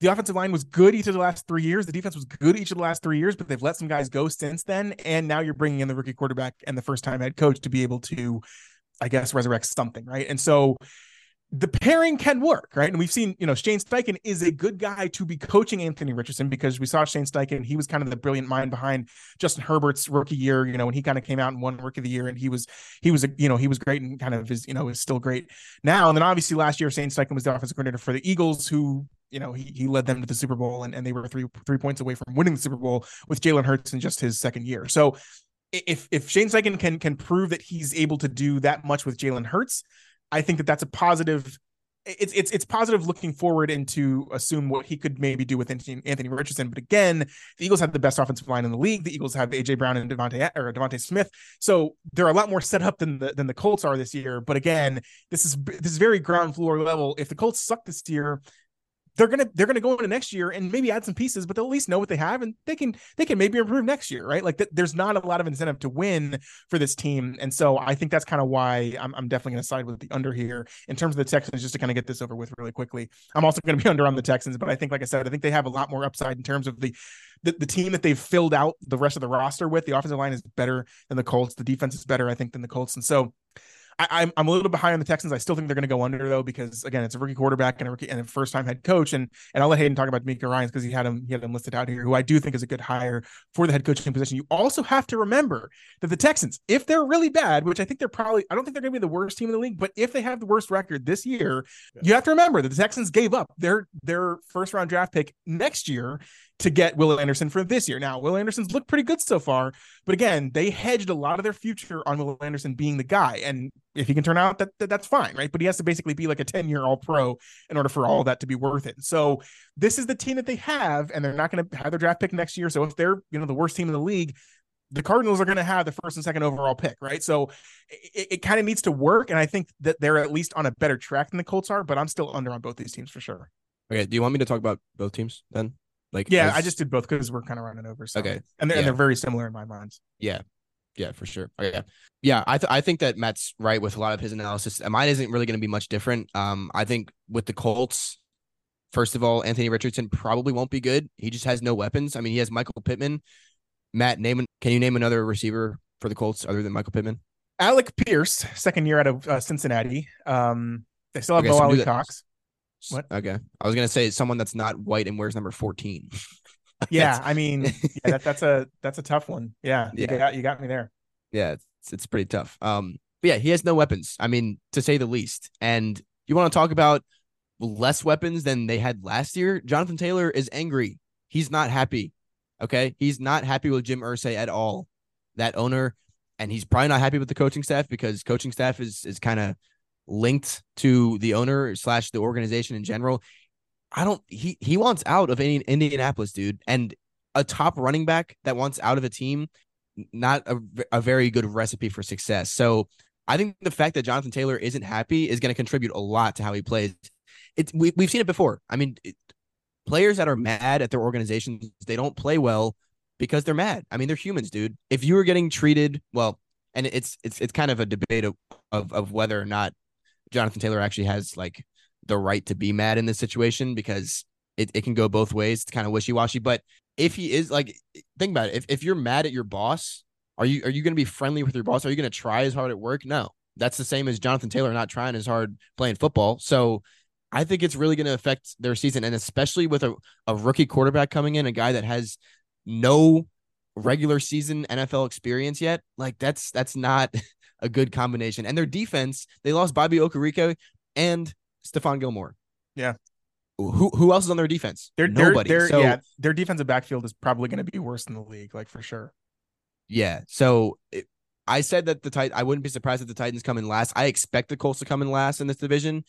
The offensive line was good each of the last three years. The defense was good each of the last three years, but they've let some guys go since then. And now you're bringing in the rookie quarterback and the first time head coach to be able to, I guess, resurrect something, right? And so the pairing can work, right? And we've seen, you know, Shane Steichen is a good guy to be coaching Anthony Richardson because we saw Shane Steichen. He was kind of the brilliant mind behind Justin Herbert's rookie year, you know, when he kind of came out and won rookie of the year and he was, he was, you know, he was great and kind of is, you know, is still great now. And then obviously last year, Shane Steichen was the offensive coordinator for the Eagles, who, you know, he, he led them to the Super Bowl and, and they were three, three points away from winning the Super Bowl with Jalen Hurts in just his second year. So if, if Shane Steichen can, can prove that he's able to do that much with Jalen Hurts, I think that that's a positive it's it's it's positive looking forward into assume what he could maybe do with Anthony, Anthony Richardson. But again, the Eagles have the best offensive line in the league. The Eagles have AJ Brown and DeVonta or DeVonta Smith, so they're a lot more set up than the than the Colts are this year. But again, this is this is very ground floor level. If the Colts suck this year, they're gonna they're gonna go into next year and maybe add some pieces, but they'll at least know what they have and they can they can maybe improve next year, right? Like th- there's not a lot of incentive to win for this team, and so I think that's kind of why I'm, I'm definitely gonna side with the under here in terms of the Texans, just to kind of get this over with really quickly. I'm also gonna be under on the Texans, but I think, like I said, I think they have a lot more upside in terms of the the, the team that they've filled out the rest of the roster with. The offensive line is better than the Colts. The defense is better, I think, than the Colts, and so I, am I'm a little bit behind on the Texans. I still think they're going to go under though because again, it's a rookie quarterback and a rookie and a first time head coach. And and I'll let Hayden talk about DeMeco Ryans because he had him he had him listed out here, who I do think is a good hire for the head coaching position. You also have to remember that the Texans, if they're really bad, which I think they're probably, I don't think they're going to be the worst team in the league, but if they have the worst record this year, yeah. you have to remember that the Texans gave up their their first round draft pick next year to get Will Anderson for this year. Now, Will Anderson's looked pretty good so far, but again, they hedged a lot of their future on Will Anderson being the guy. And if he can turn out, that, that that's fine, right? But he has to basically be like a 10 year all pro in order for all that to be worth it. So this is the team that they have, and they're not going to have their draft pick next year. So if they're, you know, the worst team in the league, the Cardinals are going to have the first and second overall pick, right? So it, it kind of needs to work, and I think that they're at least on a better track than the Colts are. But I'm still under on both these teams for sure. Okay, do you want me to talk about both teams then? Like, yeah, as... I just did both because we're kind of running over. So. Okay, and they're, yeah. and they're very similar in my mind. Yeah, yeah, for sure. Oh, yeah, yeah. I th- I think that Matt's right with a lot of his analysis. Mine isn't really going to be much different. Um, I think with the Colts, first of all, Anthony Richardson probably won't be good. He just has no weapons. I mean, he has Michael Pittman. Matt, name can you name another receiver for the Colts other than Michael Pittman? Alec Pierce, second year out of uh, Cincinnati. Um, they still have okay, Mo Alie-Cox. What? Okay, I was gonna say someone that's not white and wears number fourteen. yeah, I mean, yeah, that, that's a that's a tough one. Yeah, yeah. You, got, you got me there. Yeah, it's it's pretty tough. Um, but yeah, he has no weapons. I mean, to say the least. And you want to talk about less weapons than they had last year? Jonathan Taylor is angry. He's not happy. Okay, he's not happy with Jim Irsay at all. That owner, and he's probably not happy with the coaching staff because coaching staff is is kind of linked to the owner slash the organization in general. I don't. He he wants out of any Indianapolis, dude, and a top running back that wants out of a team, not a, a very good recipe for success. So I think the fact that Jonathan Taylor isn't happy is going to contribute a lot to how he plays. It's we we've seen it before. I mean, it, players that are mad at their organizations, they don't play well because they're mad. I mean, they're humans, dude. If you were getting treated well, and it's it's it's kind of a debate of of, of whether or not Jonathan Taylor actually has like the right to be mad in this situation because it, it can go both ways. It's kind of wishy washy. But if he is like, think about it. If, if you're mad at your boss, are you are you going to be friendly with your boss? Are you going to try as hard at work? No, that's the same as Jonathan Taylor not trying as hard playing football. So I think it's really going to affect their season, and especially with a, a rookie quarterback coming in, a guy that has no regular season NFL experience yet. Like that's that's not a good combination. And their defense, they lost Bobby Okereke and Stephon Gilmore. Yeah. Who who else is on their defense? They're, Nobody. So, yeah, their defensive backfield is probably going to be worse in the league, like for sure. Yeah. So it, I said that the Tit- I wouldn't be surprised if the Titans come in last. I expect the Colts to come in last in this division.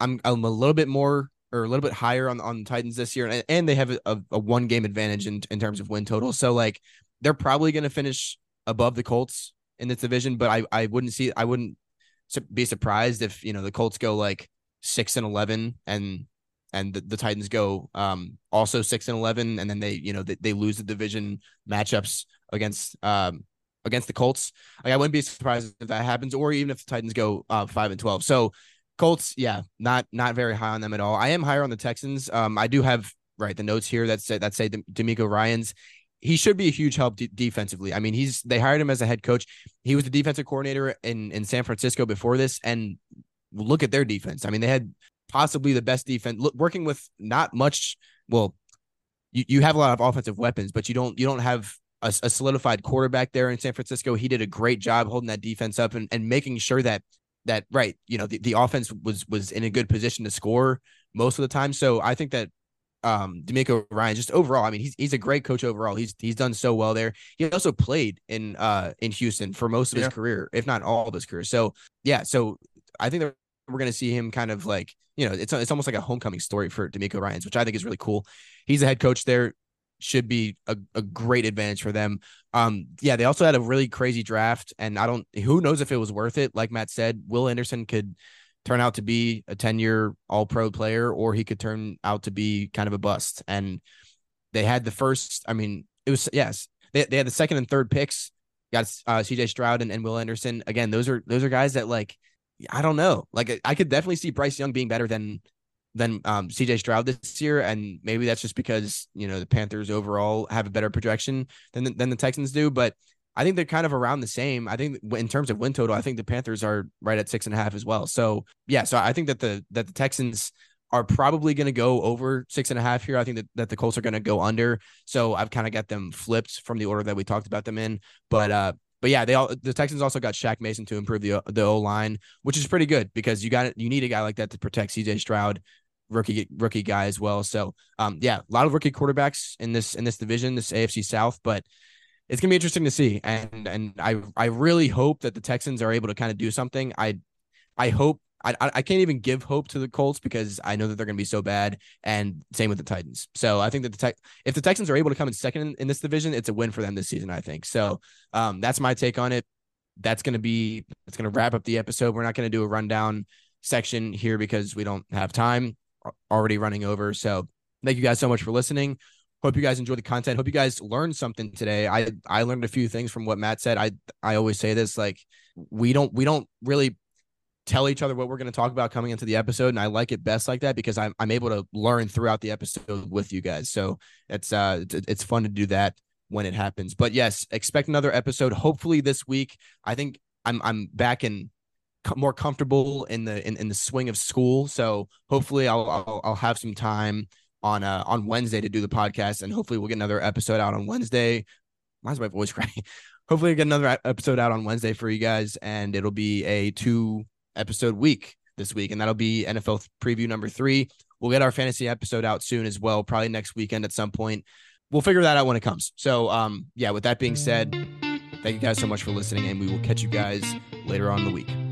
I'm I'm a little bit more or a little bit higher on on the Titans this year, and, and they have a, a one game advantage in in terms of win total. So like they're probably going to finish above the Colts in this division, but I I wouldn't see I wouldn't be surprised if you know the Colts go like six and eleven and and the, the Titans go um also six and eleven and then they you know they, they lose the division matchups against um against the Colts. Like I wouldn't be surprised if that happens, or even if the Titans go uh, five and twelve. So Colts, yeah, not not very high on them at all. I am higher on the Texans. Um, I do have right the notes here that say that say DeMeco Ryans he should be a huge help de- defensively. I mean, he's they hired him as a head coach. He was the defensive coordinator in in San Francisco before this, and look at their defense. I mean, they had possibly the best defense. Look, working with not much. Well, you, you have a lot of offensive weapons, but you don't you don't have a, a solidified quarterback there in San Francisco. He did a great job holding that defense up and, and making sure that that right, you know, the, the offense was was in a good position to score most of the time. So I think that um DeMeco Ryan just overall I mean he's he's a great coach overall. He's he's done so well there. He also played in uh in Houston for most of yeah. his career if not all of his career. So yeah so I think that we're going to see him kind of like you know it's it's almost like a homecoming story for DeMeco Ryans which I think is really cool. He's a head coach there. Should be a, a great advantage for them. Um yeah they also had a really crazy draft and I don't who knows if it was worth it. Like Matt said Will Anderson could turn out to be a 10 year all pro player or he could turn out to be kind of a bust. And they had the first, I mean, it was, yes, they, they had the second and third picks, got uh, CJ Stroud and, and Will Anderson. Again, those are, those are guys that like, I don't know. Like I could definitely see Bryce Young being better than, than um, CJ Stroud this year. And maybe that's just because, you know, the Panthers overall have a better projection than, than the Texans do. But I think they're kind of around the same. I think in terms of win total, I think the Panthers are right at six and a half as well. So yeah, so I think that the that the Texans are probably going to go over six and a half here. I think that, that the Colts are going to go under. So I've kind of got them flipped from the order that we talked about them in. But uh, but yeah, they all the Texans also got Shaq Mason to improve the the O line, which is pretty good because you got you need a guy like that to protect CJ Stroud, rookie rookie guy as well. So um yeah, a lot of rookie quarterbacks in this in this division, this AFC South, but it's gonna be interesting to see. And and I I really hope that the Texans are able to kind of do something. I I hope I I can't even give hope to the Colts because I know that they're to be so bad, and same with the Titans. So I think that the tech if the Texans are able to come in second in, in this division, it's a win for them this season. I think so. Um, that's my take on it. That's to be it's to wrap up the episode. We're not to do a rundown section here because we don't have time. Already running over. So thank you guys so much for listening. Hope you guys enjoy the content. Hope you guys learned something today. I I learned a few things from what Matt said. I I always say this like we don't we don't really tell each other what we're going to talk about coming into the episode and i like it best like that because i'm, I'm able to learn throughout the episode with you guys so it's uh it's, it's fun to do that when it happens but yes expect another episode hopefully this week i think i'm i'm back in more comfortable in the in, in the swing of school so hopefully I'll, I'll i'll have some time on uh on wednesday to do the podcast and hopefully we'll get another episode out on wednesday why is my voice cracking hopefully we get another episode out on wednesday for you guys and it'll be a two episode week this week, and that'll be NFL preview number three. We'll get our fantasy episode out soon as well, probably next weekend at some point. We'll figure that out when it comes. So, um, yeah, with that being said, thank you guys so much for listening, and we will catch you guys later on the week.